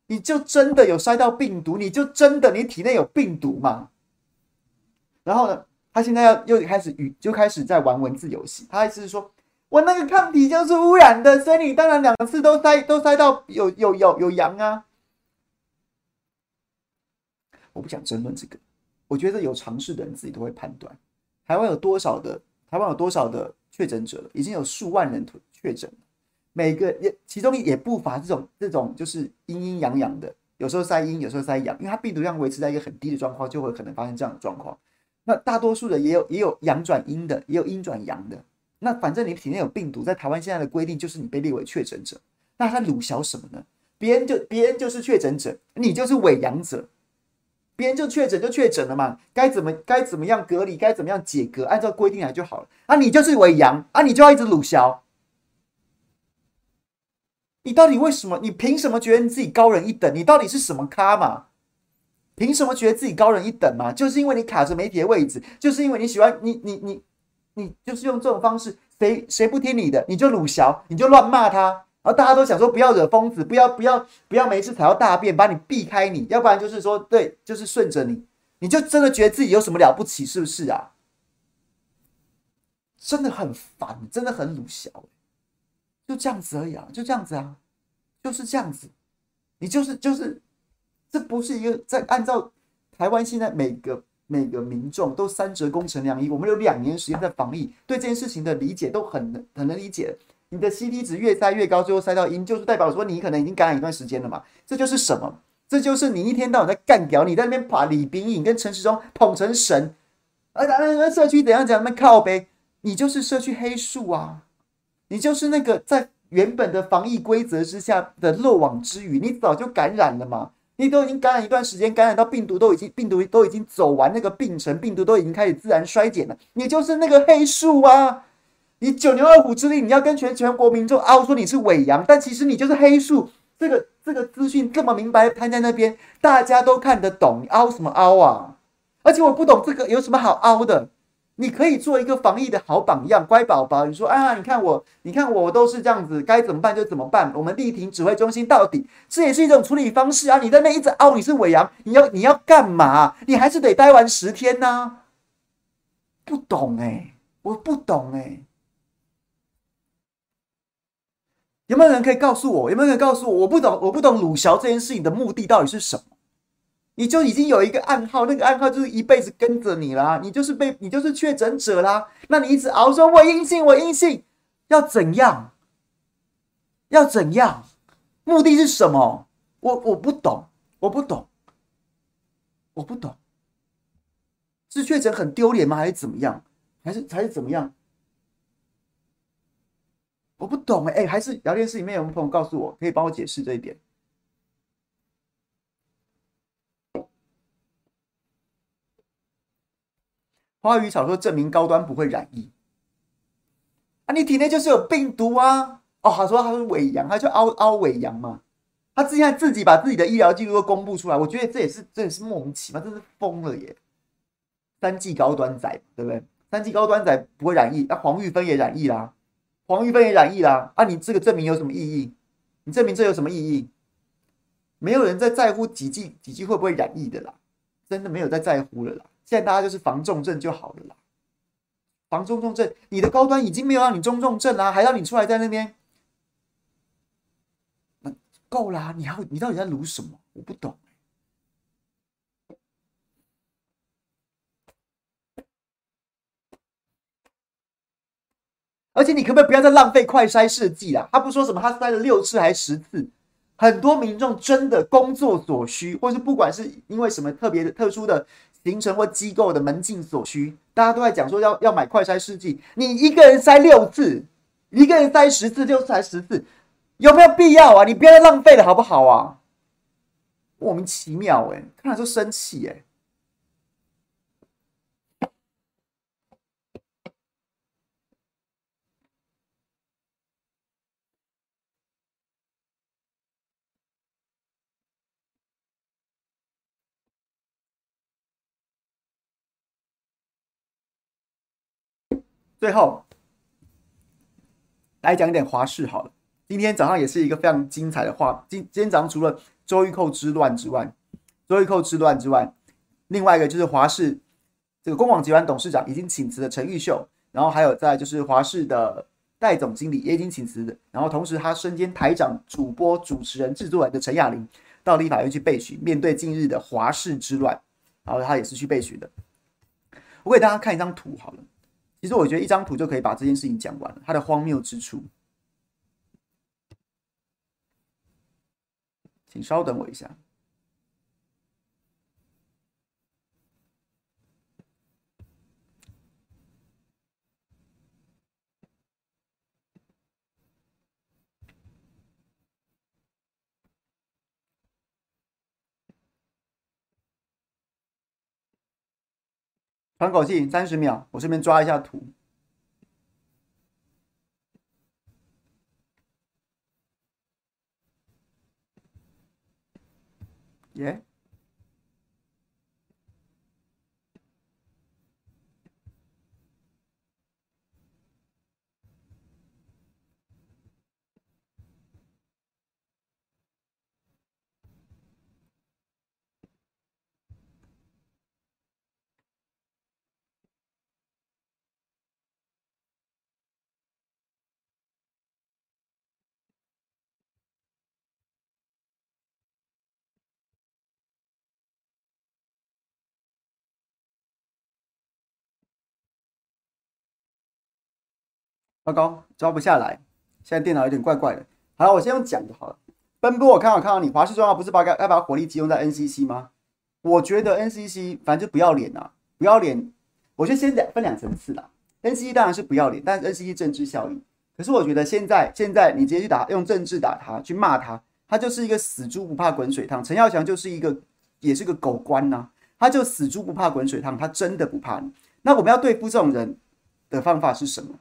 A: 你就真的有筛到病毒，你就真的你体内有病毒吗？然后呢，他现在要又开始语就开始在玩文字游戏，他意思是说我那个抗体就是污染的，所以你当然两次都筛都筛到有有有有阳啊！我不想争论这个。我觉得有尝试的人自己都会判断，台湾有多少的台湾有多少的确诊者了，已经有数万人确诊，每个也其中也不乏这种这种就是阴阴阳阳的，有时候塞阴，有时候塞阳，因为它病毒量维持在一个很低的状况，就会可能发生这样的状况。那大多数的也有也有阳转阴的，也有阴转阳的。那反正你体内有病毒，在台湾现在的规定就是你被列为确诊者，那他鲁小什么呢？别人就别人就是确诊者，你就是伪阳者。别人就确诊就确诊了嘛，该怎么该怎么样隔离，该怎么样解隔，按照规定来就好了。啊，你就是伪阳啊，你就要一直鲁小。你到底为什么？你凭什么觉得你自己高人一等？你到底是什么咖嘛？凭什么觉得自己高人一等嘛？就是因为你卡着媒体的位置，就是因为你喜欢你你你你就是用这种方式，谁谁不听你的，你就鲁小，你就乱骂他。然后大家都想说不要惹疯子，不要不要不要每次踩到大便，把你避开你，要不然就是说对，就是顺着你，你就真的觉得自己有什么了不起，是不是啊？真的很烦，真的很鲁小，就这样子而已啊，就这样子啊，就是这样子，你就是就是，这不是一个在按照台湾现在每个每个民众都三折肱成良医，我们有两年时间在防疫，对这件事情的理解都很能很能理解。你的 CT 值越塞越高，最后塞到阴，就是代表说你可能已经感染一段时间了嘛？这就是什么？这就是你一天到晚在干屌，你在那边把李秉颖跟陈时中捧成神，而咱们社区怎样讲？那靠呗，你就是社区黑树啊，你就是那个在原本的防疫规则之下的漏网之鱼，你早就感染了嘛。你都已经感染一段时间，感染到病毒都已经病毒都已经走完那个病程，病毒都已经开始自然衰减了。你就是那个黑树啊！你九牛二虎之力，你要跟全全国民众凹说你是伪阳，但其实你就是黑数。这个这个资讯这么明白摊在那边，大家都看得懂，你凹什么凹啊？而且我不懂这个有什么好凹的。你可以做一个防疫的好榜样，乖宝宝。你说啊，你看我，你看我，我都是这样子，该怎么办就怎么办。我们力挺指挥中心到底，这也是一种处理方式啊。你在那一直凹，你是伪阳，你要你要干嘛？你还是得待完十天呢、不懂哎、我不懂哎、有没有人可以告诉我？有没有人告诉我？我不懂，我不懂鲁小这件事情的目的到底是什么？你就已经有一个暗号，那个暗号就是一辈子跟着你啦。你就是被你就是确诊者啦。那你一直熬说，我阴性，我阴性，要怎样？要怎样？目的是什么？我我不懂，我不懂，我不懂。是确诊很丢脸吗？还是怎么样？还是还是怎么样？我不懂哎、欸，还是聊天室里面有没有朋友告诉我，可以帮我解释这一点？花语草说证明高端不会染疫啊，你体内就是有病毒啊！哦，他说他是伪阳，他就凹凹伪阳嘛。他之前自己把自己的医疗记录都公布出来，我觉得这也是这也是莫名其妙，这是疯了耶！三季高端仔对不对？三季高端仔不会染疫，那、啊、黄玉芬也染疫啦，黄玉芬也染疫啦。啊，你这个证明有什么意义？你证明这有什么意义？没有人在在乎几剂几剂会不会染疫的啦，真的没有在在乎了啦。现在大家就是防重症就好了啦，防中重症，你的高端已经没有让你中重症啦，还让你出来在那边，那够啦！你还你到底在撸什么？我不懂。而且你可不可以不要再浪费快筛试剂了？他不说什么，他筛了六次还是十次？很多民众真的工作所需，或是不管是因为什么特别的、特殊的。行程或机构的门禁所需，大家都在讲说要要买快筛试剂，你一个人筛六次，一个人筛十次，六次还十次，有没有必要啊？你不要再浪费了，好不好啊？莫名其妙哎、看了就生气哎、最后来讲一点华视好了。今天早上也是一个非常精彩的话。今今天早上除了周玉蔻之乱之外，周玉蔻之乱之外，另外一个就是华视这个公广集团董事长已经请辞的陈玉秀，然后还有在就是华视的代总经理也已经请辞的，然后同时他身兼台长、主播、主持人、制作人的陈雅玲到立法院去备询，面对近日的华视之乱，然后他也是去备询的。我给大家看一张图好了。其实我觉得一张图就可以把这件事情讲完了，它的荒谬之处。请稍等我一下。喘口气，三十秒，我顺便抓一下图。耶。糟糕，抓不下来。现在电脑有点怪怪的。好了，我先用讲就好了。奔波，我看好看到你。华视重要不是把要把火力集中在 NCC 吗？我觉得 NCC 反正就不要脸啊，不要脸。我觉得先两分两层次啦。NCC 当然是不要脸，但是 NCC 政治效应。可是我觉得现在现在你直接去打用政治打他，去骂他，他就是一个死猪不怕滚水烫。陈耀祥就是一个也是个狗官呐、他就死猪不怕滚水烫，他真的不怕你。那我们要对付这种人的方法是什么？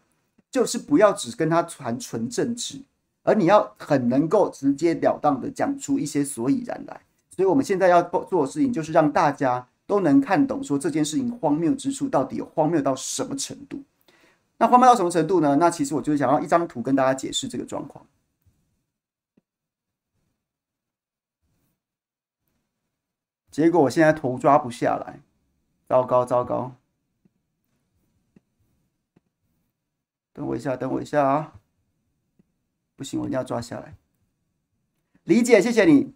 A: 就是不要只跟他谈纯政治，而你要很能够直截了当的讲出一些所以然来。所以我们现在要做的事情，就是让大家都能看懂，说这件事情荒谬之处到底有荒谬到什么程度。那荒谬到什么程度呢？那其实我就是想要一张图跟大家解释这个状况。结果我现在头抓不下来，糟糕糟糕！等我一下，等我一下啊！不行，我一定要抓下来。理解，谢谢你，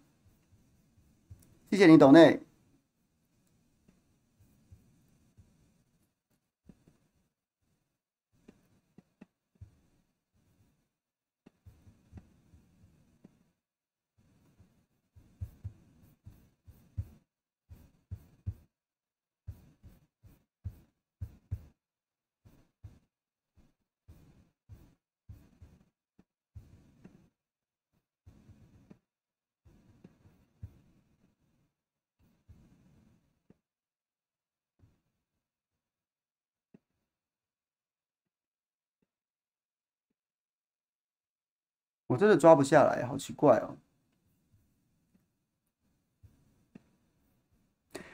A: 谢谢你，董内。我真的抓不下来，好奇怪哦。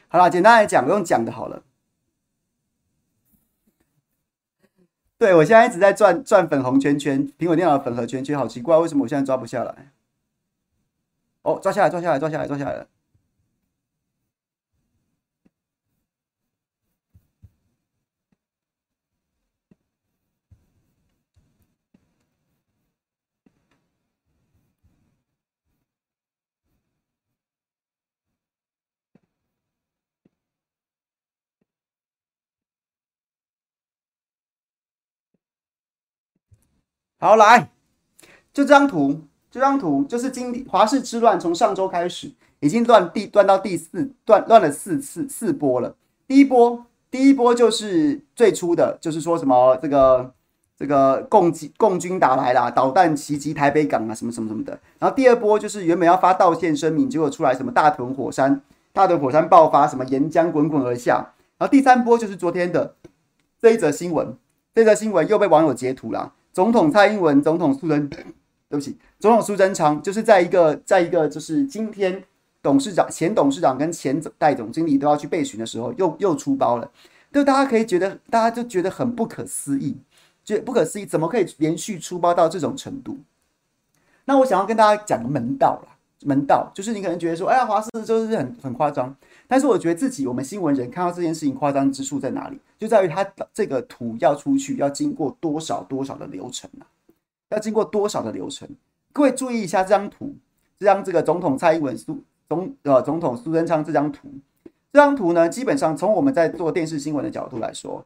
A: 好了，简单来讲，不用讲的好了。对，我现在一直在转转粉红圈圈，苹果电脑的粉红圈圈，好奇怪，为什么我现在抓不下来？哦，抓下来，抓下来，抓下来，抓下来了。好，来，就这张图，这张图就是今华氏之乱，从上周开始已经乱第乱到第四乱乱了四次四波了。第一波，第一波就是最初的，就是说什么这个这个共共军打来了，导弹袭击台北港啊，什么什么什么的。然后第二波就是原本要发道歉声明，结果出来什么大屯火山，大屯火山爆发，什么岩浆滚滚而下。然后第三波就是昨天的这一则新闻，这则新闻又被网友截图了。总统蔡英文、总统苏贞，对不起，总统苏贞昌就是在一个，在一个就是今天董事长、前董事长跟前代总经理都要去备询的时候，又又出包了。就大家可以觉得，大家就觉得很不可思议，觉不可思议，怎么可以连续出包到这种程度？那我想要跟大家讲个门道啦，门道就是你可能觉得说，哎呀，华视就是很很夸张。但是我觉得自己，我们新闻人看到这件事情夸张之处在哪里？就在于他这个图要出去，要经过多少多少的流程啊？要经过多少的流程？各位注意一下这张图，这张这个总统蔡英文苏总呃总统苏贞昌这张图，这张图呢，基本上从我们在做电视新闻的角度来说，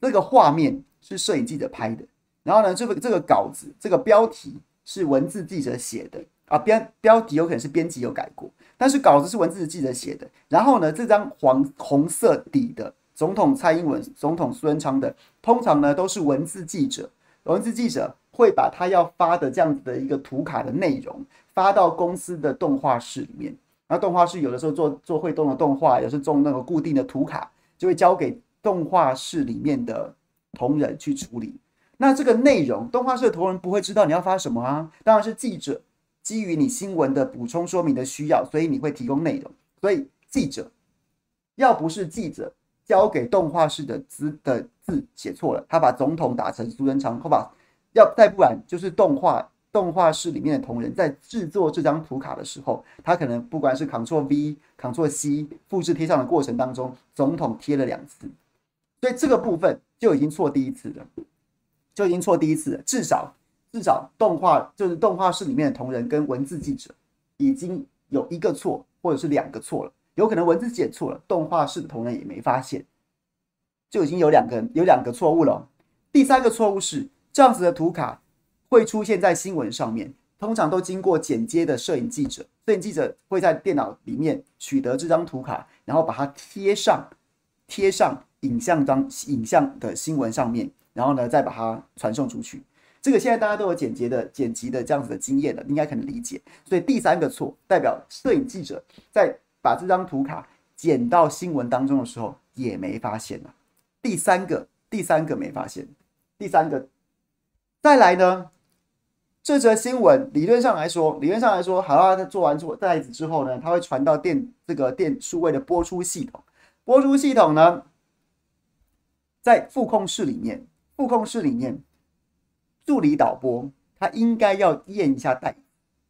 A: 这个画面是摄影记者拍的，然后呢，这个这个稿子这个标题是文字记者写的啊，编标题有可能是编辑有改过。但是稿子是文字的记者写的，然后呢，这张黄红色底的总统蔡英文、总统苏贞昌的，通常呢都是文字记者，文字记者会把他要发的这样子的一个图卡的内容发到公司的动画室里面，那动画室有的时候做做会动的动画，有时候做那个固定的图卡，就会交给动画室里面的同仁去处理。那这个内容，动画室的同仁不会知道你要发什么啊，当然是记者。基于你新闻的补充说明的需要，所以你会提供内容。所以记者要不是记者交给动画室的字的字写错了，他把总统打成苏贞昌，或把要再不然就是动画动画室里面的同仁在制作这张图卡的时候，他可能不管是 Ctrl V、Ctrl C 复制贴上的过程当中，总统贴了两次，所以这个部分就已经错第一次了，就已经错第一次了，至少。至少动画就是动画室里面的同仁跟文字记者已经有一个错，或者是两个错了，有可能文字写错了，动画室的同仁也没发现，就已经有两个有两个错误了。第三个错误是这样子的图卡会出现在新闻上面，通常都经过剪接的摄影记者，摄影记者会在电脑里面取得这张图卡，然后把它贴上贴上影像当影像的新闻上面，然后呢再把它传送出去。这个现在大家都有剪辑的剪辑的这样子的经验了，应该可能理解。所以第三个错代表摄影记者在把这张图卡剪到新闻当中的时候也没发现了。第三个，第三个没发现。第三个，再来呢？这则新闻理论上来说，理论上来说，好了，他做完做袋子之后呢，它会传到电这个电数位的播出系统。播出系统呢，在副控室里面，副控室里面。助理导播他应该要验一下带，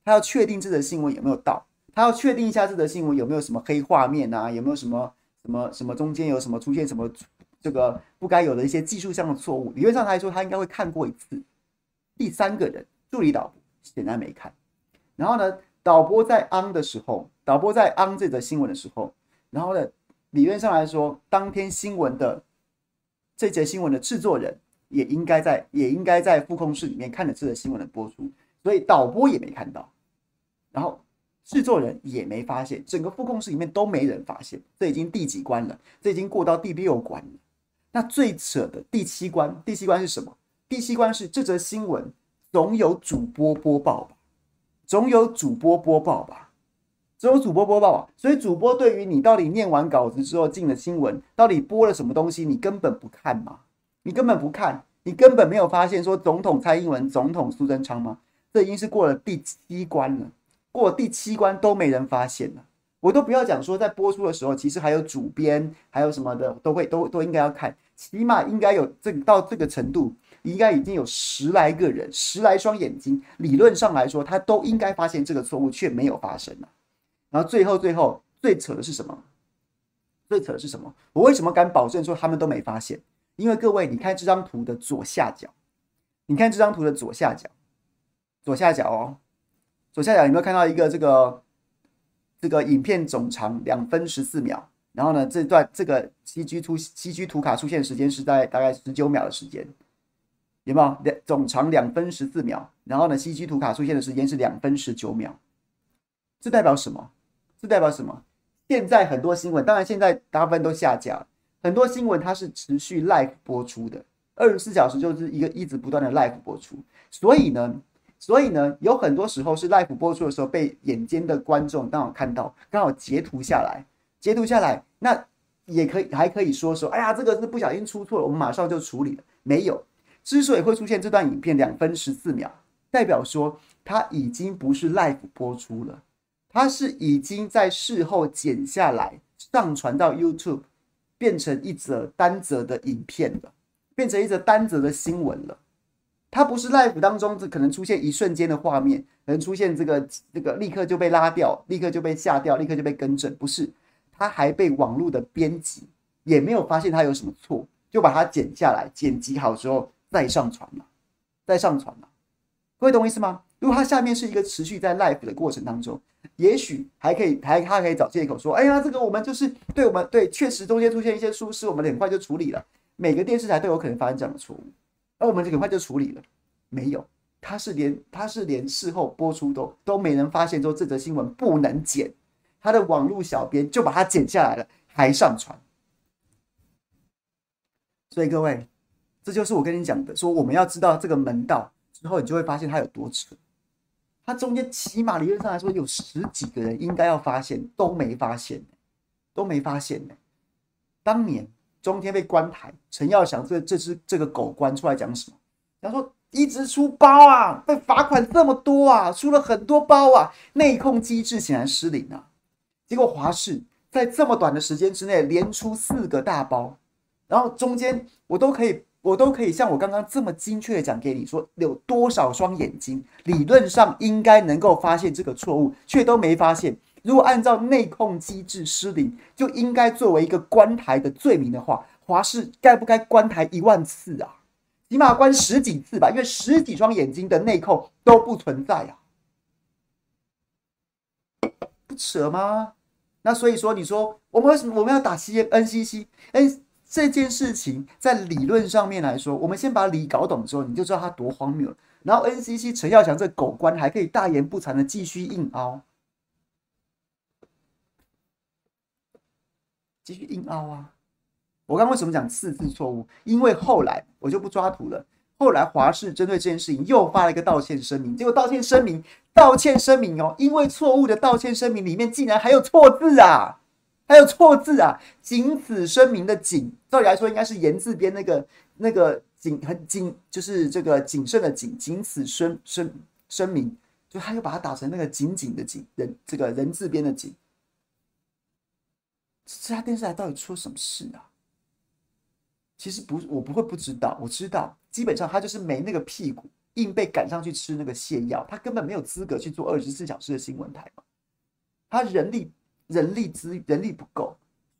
A: 他要确定这则新闻有没有到，他要确定一下这则新闻有没有什么黑画面啊，有没有什么什么什么中间有什么出现什么这个不该有的一些技术上的错误。理论上来说，他应该会看过一次。第三个人助理导播显然没看。然后呢，导播在 on 的时候，导播在 on 这则新闻的时候，然后呢，理论上来说，当天新闻的这则新闻的制作人。也应该在也应该在副控室里面看着这个新闻的播出，所以导播也没看到，然后制作人也没发现，整个副控室里面都没人发现。这已经第几关了？这已经过到第六关了。那最扯的第七关，第七关是什么？第七关是这则新闻总有主播播报吧？总有主播播报吧？总有主播播报吧？所以主播对于你到底念完稿子之后进了新闻，到底播了什么东西，你根本不看吗？你根本不看，你根本没有发现说总统蔡英文、总统苏贞昌吗？这已经是过了第七关了，过了第七关都没人发现了。我都不要讲说在播出的时候，其实还有主编，还有什么的都会都都应该要看，起码应该有这到这个程度，应该已经有十来个人、十来双眼睛，理论上来说他都应该发现这个错误，却没有发生了。然后最后最后最扯的是什么？最扯的是什么？我为什么敢保证说他们都没发现？因为各位，你看这张图的左下角，你看这张图的左下角，左下角哦，左下角有没有看到一个这个这个影片总长两分十四秒？然后呢，这段这个 CG 图 CG 图卡出现时间是在大概十九秒的时间，有没有？两总长两分十四秒，然后呢，CG 图卡出现的时间是两分十九秒，这代表什么？这代表什么？现在很多新闻，当然现在大部分都下架了。很多新闻它是持续 live 播出的，二十四小时就是一个一直不断的 live 播出，所以呢，所以呢，有很多时候是 live 播出的时候被眼尖的观众刚好看到，刚好截图下来，截图下来，那也可以还可以说说，哎呀，这个是不小心出错了，我们马上就处理了。没有，之所以会出现这段影片两分十四秒，代表说它已经不是 live 播出了，它是已经在事后剪下来上传到 YouTube。变成一则单则的影片了，变成一则单则的新闻了。它不是 live 当中，这可能出现一瞬间的画面，可能出现这个这个立刻就被拉掉，立刻就被下掉，立刻就被更正。不是，它还被网络的编辑也没有发现它有什么错，就把它剪下来，剪辑好之后再上传了，再上传了。各位懂我意思吗？如果它下面是一个持续在 live 的过程当中。也许还可以，还他可以找借口说：“哎呀，这个我们就是对我们对，确实中间出现一些疏失，我们很快就处理了。每个电视台都有可能发生这样的错误，而我们很快就处理了。没有，他是连他是连事后播出都都没人发现说这则新闻不能剪，他的网络小编就把它剪下来了，还上传。所以各位，这就是我跟你讲的，说我们要知道这个门道之后，你就会发现它有多扯。”他中间起码理论上来说有十几个人应该要发现，都没发现，都没发现呢。当年中天被关台，陈耀祥这这只这个狗官出来讲什么？他说一直出包啊，被罚款这么多啊，出了很多包啊，内控机制显然失灵啊。结果华视在这么短的时间之内连出四个大包，然后中间我都可以。我都可以像我刚刚这么精确的讲给你说，有多少双眼睛，理论上应该能够发现这个错误，却都没发现。如果按照内控机制失灵，就应该作为一个关台的罪名的话，华视该不该关台一万次啊？起码关十几次吧，因为十几双眼睛的内控都不存在啊，不扯吗？那所以说，你说我们为什么我们要打 C NCC N？这件事情在理论上面来说，我们先把理搞懂之后，你就知道它多荒谬了。然后 NCC 陈耀祥这狗官还可以大言不惭的继续硬凹，继续硬凹啊！我刚为什么讲四字错误？因为后来我就不抓图了。后来华视针对这件事情又发了一个道歉声明，结果道歉声明，道歉声明哦，因为错误的道歉声明里面竟然还有错字啊，还有错字啊！谨此声明的谨，照理来说应该是言字边那个那个谨很谨，就是这个谨慎的谨，谨此声声声明，就他又把它打成那个紧紧的紧人这个人字边的谨。这家电视台到底出什么事啊？其实不，我不会不知道，我知道，基本上他就是没那个屁股，硬被赶上去吃那个泻药，他根本没有资格去做二十四小时的新闻台嘛。他人力、人力资、人力不够，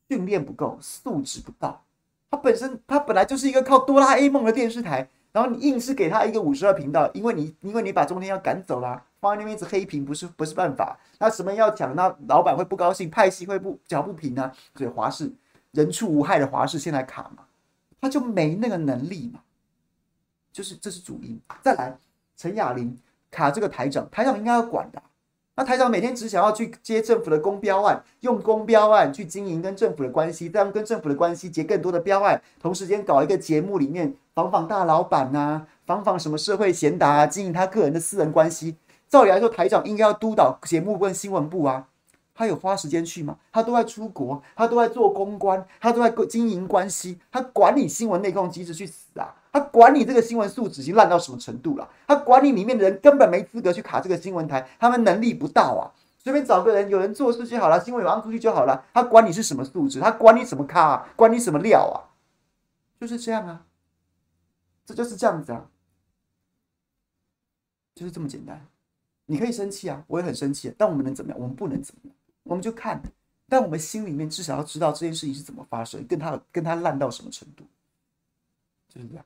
A: 训练不够，素质不到。他本身，他本来就是一个靠哆啦 A 梦的电视台，然后你硬是给他一个五十二频道，因为你，因为你把中天要赶走了，放在那边一直黑屏，不是不是办法。那什么要讲，那老板会不高兴，派系会不讲不平啊。所以华视人畜无害的华视现在卡嘛。他就没那个能力嘛，就是这是主因。再来，陈雅玲卡这个台长，台长应该要管的。那台长每天只想要去接政府的公标案，用公标案去经营跟政府的关系，这样跟政府的关系结更多的标案，同时间搞一个节目里面访访大老板呐、啊，访访什么社会贤达啊，经营他个人的私人关系。照理来说，台长应该要督导节目跟新闻部啊。他有花时间去吗？他都在出国，他都在做公关，他都在经营关系，他管理新闻内控机制去死啊！他管你这个新闻素质已经烂到什么程度了？他管你里面的人根本没资格去卡这个新闻台，他们能力不到啊！随便找个人，有人做事就好了，新闻有放出去就好了。他管你是什么素质，他管你什么咖，管你什么料啊？就是这样啊，这就是这样子啊，就是这么简单。你可以生气啊，我也很生气，但我们能怎么样？我们不能怎么样。我们就看，但我们心里面至少要知道这件事情是怎么发生，跟他跟他烂到什么程度，就是这样。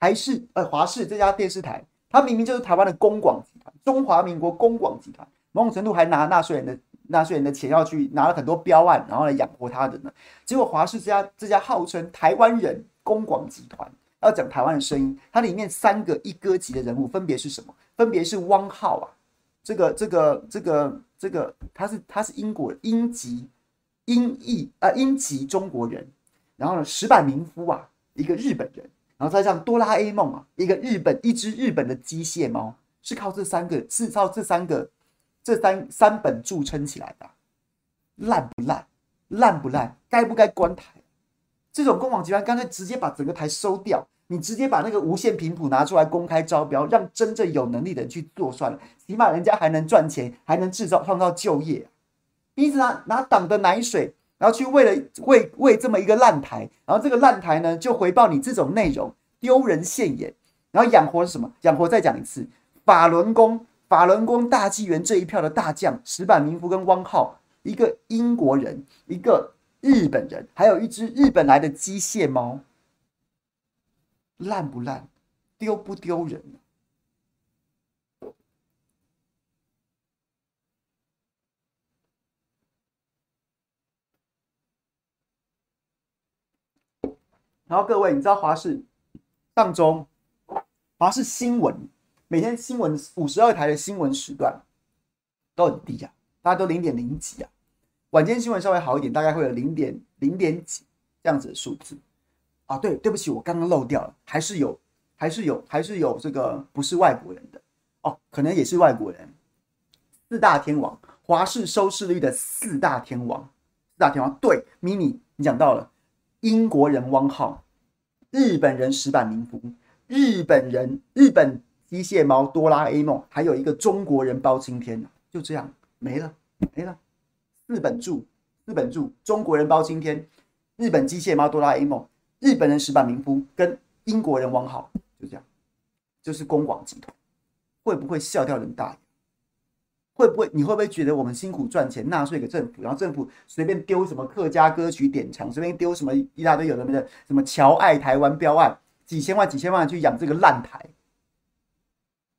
A: 还是呃华视这家电视台，它明明就是台湾的公广集团。中华民国公广集团某种程度还拿纳税人的纳税人的钱要去拿了很多标案，然后来养活他的呢。结果华视这家这家号称台湾人公广集团要讲台湾的声音，它里面三个一哥级的人物分别是什么？分别是汪浩啊，这个这个这个这个他是他是英国英籍英裔啊英籍中国人，然后呢石坂民夫啊一个日本人，然后再像哆啦 A 梦啊一个日本一只日本的机械猫。是靠这三个，是靠这三个，这三三本柱撑起来的，烂不烂？烂不烂？该不该关台？这种公网集团干脆直接把整个台收掉，你直接把那个无线频谱拿出来公开招标，让真正有能力的人去做算了，起码人家还能赚钱，还能制造创造就业。你一直拿拿党的奶水，然后去为了为为这么一个烂台，然后这个烂台呢就回报你这种内容丢人现眼，然后养活什么？养活再讲一次。法轮功，法轮功大纪元这一票的大将石板民夫跟汪浩，一个英国人，一个日本人，还有一只日本来的机械猫，烂不烂？丢不丢人？然后各位，你知道华视上周华视新闻？每天新闻五十二台的新闻时段都很低啊，大家都零点零几啊。晚间新闻稍微好一点，大概会有零点零点几这样子的数字啊。对，对不起，我刚刚漏掉了，还是有，还是有，还是有这个不是外国人的哦，可能也是外国人。四大天王，华视收视率的四大天王，四大天王，对，mini 你讲到了，英国人汪浩，日本人石坂民夫，日本人日本。机械猫、哆啦 A 梦，还有一个中国人包青天，就这样没了，没了。四本柱，四本柱，中国人包青天，日本机械猫、哆啦 A 梦，日本人石板民夫跟英国人汪浩，就这样，就是公广集团，会不会笑掉人大？会不会？你会不会觉得我们辛苦赚钱，纳税给政府，然后政府随便丢什么客家歌曲典藏，随便丢什么一大堆有的没的，什么侨爱台湾标案，几千万、几千万去养这个烂台？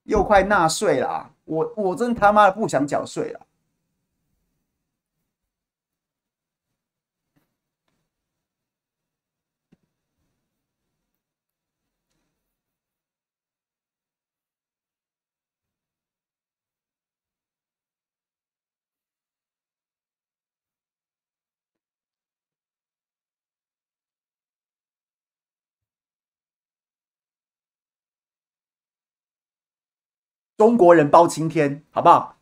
A: 又快纳税了，我我真他妈的不想缴税了。中国人包青天，好不好？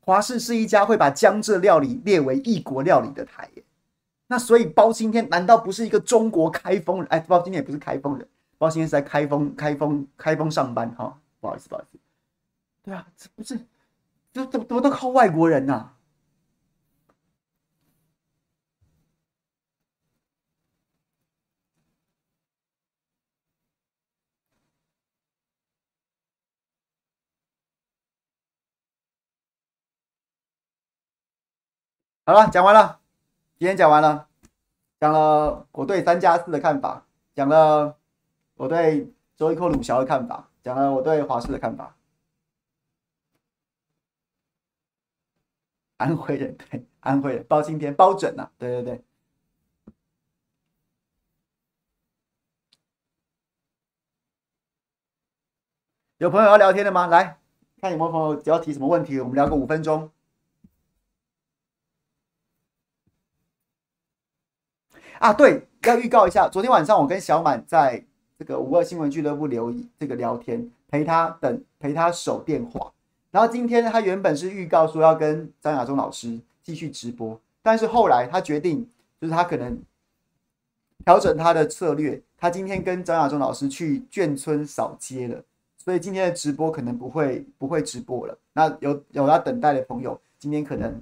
A: 华氏是一家会把江浙料理列为异国料理的台，那所以包青天难道不是一个中国开封人？哎，包青天也不是开封人，包青天是在开封、开封、开封上班哈、不好意思，不好意思。对啊，这不是，这怎么怎么都靠外国人呐、啊？好了，讲完了，今天讲完了，讲了我对三加四的看法，讲了我对周一蔻鲁小的看法，讲了我对华视的看法。安徽人，对，安徽人包青天包准呐、对对对。有朋友要聊天的吗？来看有没有朋友只要提什么问题，我们聊个五分钟。啊，对，要预告一下，昨天晚上我跟小满在这个五二新闻俱乐部留这个聊天，陪他等陪他守电话。然后今天他原本是预告说要跟张亚中老师继续直播，但是后来他决定，就是他可能调整他的策略，他今天跟张亚中老师去眷村扫街了，所以今天的直播可能不会不会直播了。那有有要等待的朋友，今天可能。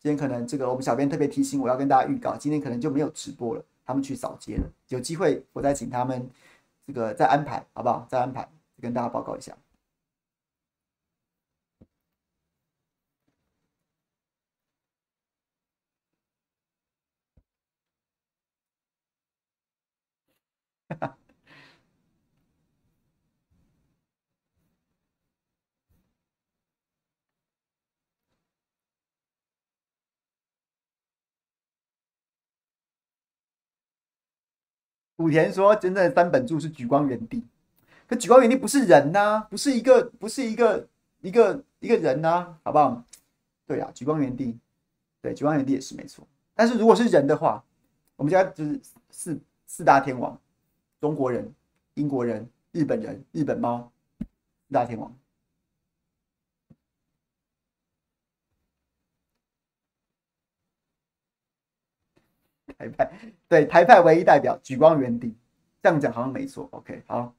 A: 今天可能这个我们小编特别提醒我要跟大家预告，今天可能就没有直播了，他们去扫街了。有机会我再请他们这个再安排，好不好？再安排，跟大家报告一下。哈哈。武田说：“真正的三本柱是莒光园地，可莒光园地不是人呐、不是一个，不是一个，一个一个人呐、好不好？对啊，莒光园地，对，莒光园地也是没错。但是如果是人的话，我们家就是四四大天王：中国人、英国人、日本人、日本猫，四大天王。”台派对台派唯一代表莒光原地，这样讲好像没错。OK，好。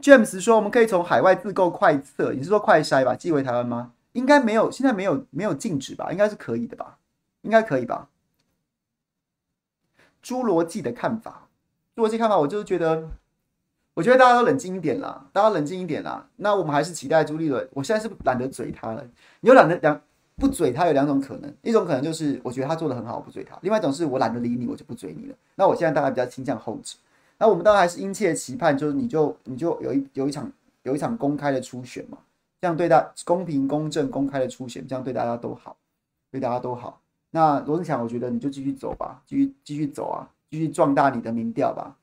A: James 说，我们可以从海外自购快测，你是说快筛吧？寄回台湾吗？应该没有，现在没有没有禁止吧？应该是可以的吧？应该可以吧？侏罗纪的看法，侏罗纪看法，我就是觉得，我觉得大家都冷静一点啦，大家冷静一点啦。那我们还是期待朱立伦。我现在是懒得嘴他了，你又懒得讲。不嘴他有两种可能，一种可能就是我觉得他做的很好，我不嘴他；另外一种是我懒得理你，我就不嘴你了。那我现在大概比较倾向后者。那我们当然还是殷切期盼，就是你就你就有一有一场有一场公开的初选嘛，这样对大公平公正公开的初选，这样对大家都好，对大家都好。那罗智强，我觉得你就继续走吧，继续继续走啊，继续壮大你的民调吧。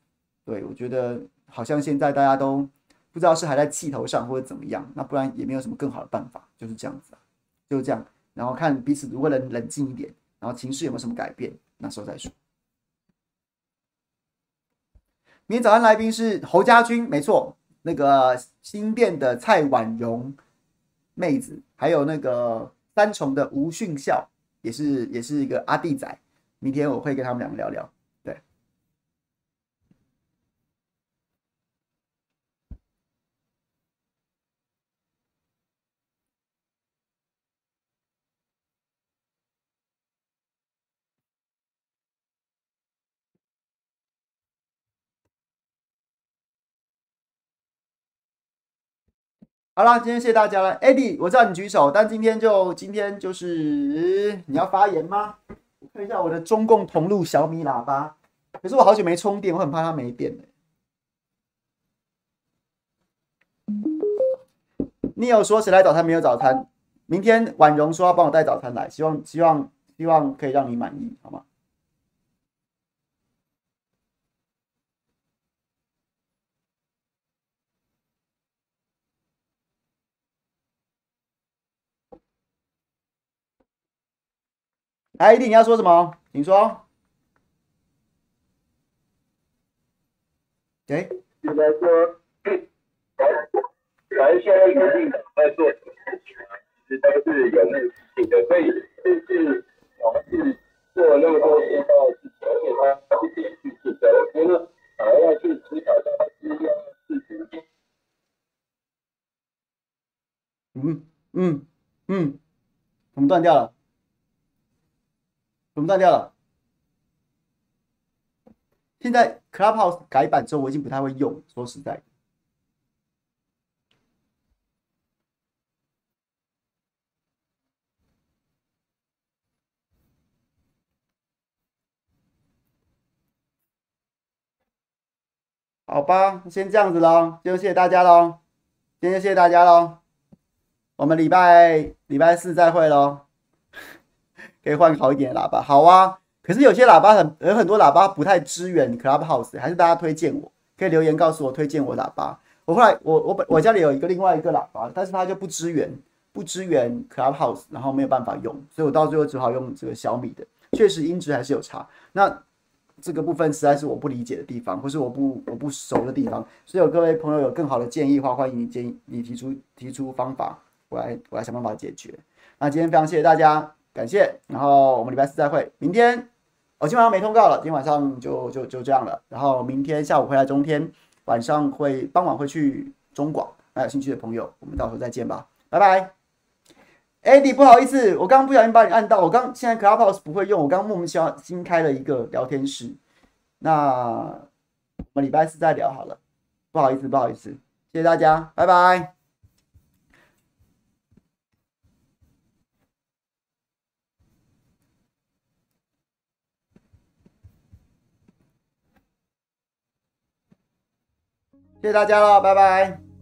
A: 对，我觉得好像现在大家都不知道是还在气头上或者怎么样，那不然也没有什么更好的办法，就是这样子啊，就是这样。然后看彼此如果能冷静一点，然后情绪有没有什么改变，那时候再说。明天早上来宾是侯家军，没错，那个新店的蔡婉容妹子，还有那个三重的吴训孝，也是也是一个阿弟仔。明天我会跟他们两个聊聊。好了，今天谢谢大家了，Eddie，我知道你举手，但今天就今天就是你要发言吗？我看一下我的中共同路小米喇叭，可是我好久没充电，我很怕它没电。你有说谁来早餐没有早餐？明天婉容说要帮我带早餐来，希望希望希望可以让你满意，好吗？来，一定你要说什么？你说。哎，
B: 应该说，反正现在决定在做什么事情啊，其实都是有目的性的，所以就是我们是做那么多先锋的事情，而且他他是连续性的，我觉得反而要去思考他是要事情。
A: 嗯嗯嗯，怎么断掉了？怎么断掉了？现在 Clubhouse 改版之后，我已经不太会用。说实在，好吧，先这样子喽，就谢谢大家喽，今天谢谢大家喽，我们礼拜礼拜四再会喽，可以换好一点的喇叭，好啊。可是有些喇叭很有很多喇叭不太支援 Clubhouse，还是大家推荐我，可以留言告诉我推荐我喇叭。我后来我我本我家里有一个另外一个喇叭，但是它就不支援不支援 Clubhouse，然后没有办法用，所以我到最后只好用这个小米的，确实音质还是有差。那这个部分实在是我不理解的地方，或是我不我不熟的地方，所以有各位朋友有更好的建议的话，欢迎你建议你提出提出方法，我来我来想办法解决。那今天非常谢谢大家，感谢，然后我们礼拜四再会，明天。我今晚上没通告了，今天晚上就就就这样了。然后明天下午会来中天，晚上会傍晚会去中广。那有兴趣的朋友，我们到时候再见吧，拜拜。Andy，不好意思，我刚刚不小心把你按到。我刚现在 Clubhouse 不会用，我刚刚莫名其妙新开了一个聊天室。那我们礼拜四再聊好了，不好意思，不好意思，谢谢大家，拜拜。谢谢大家了，拜拜。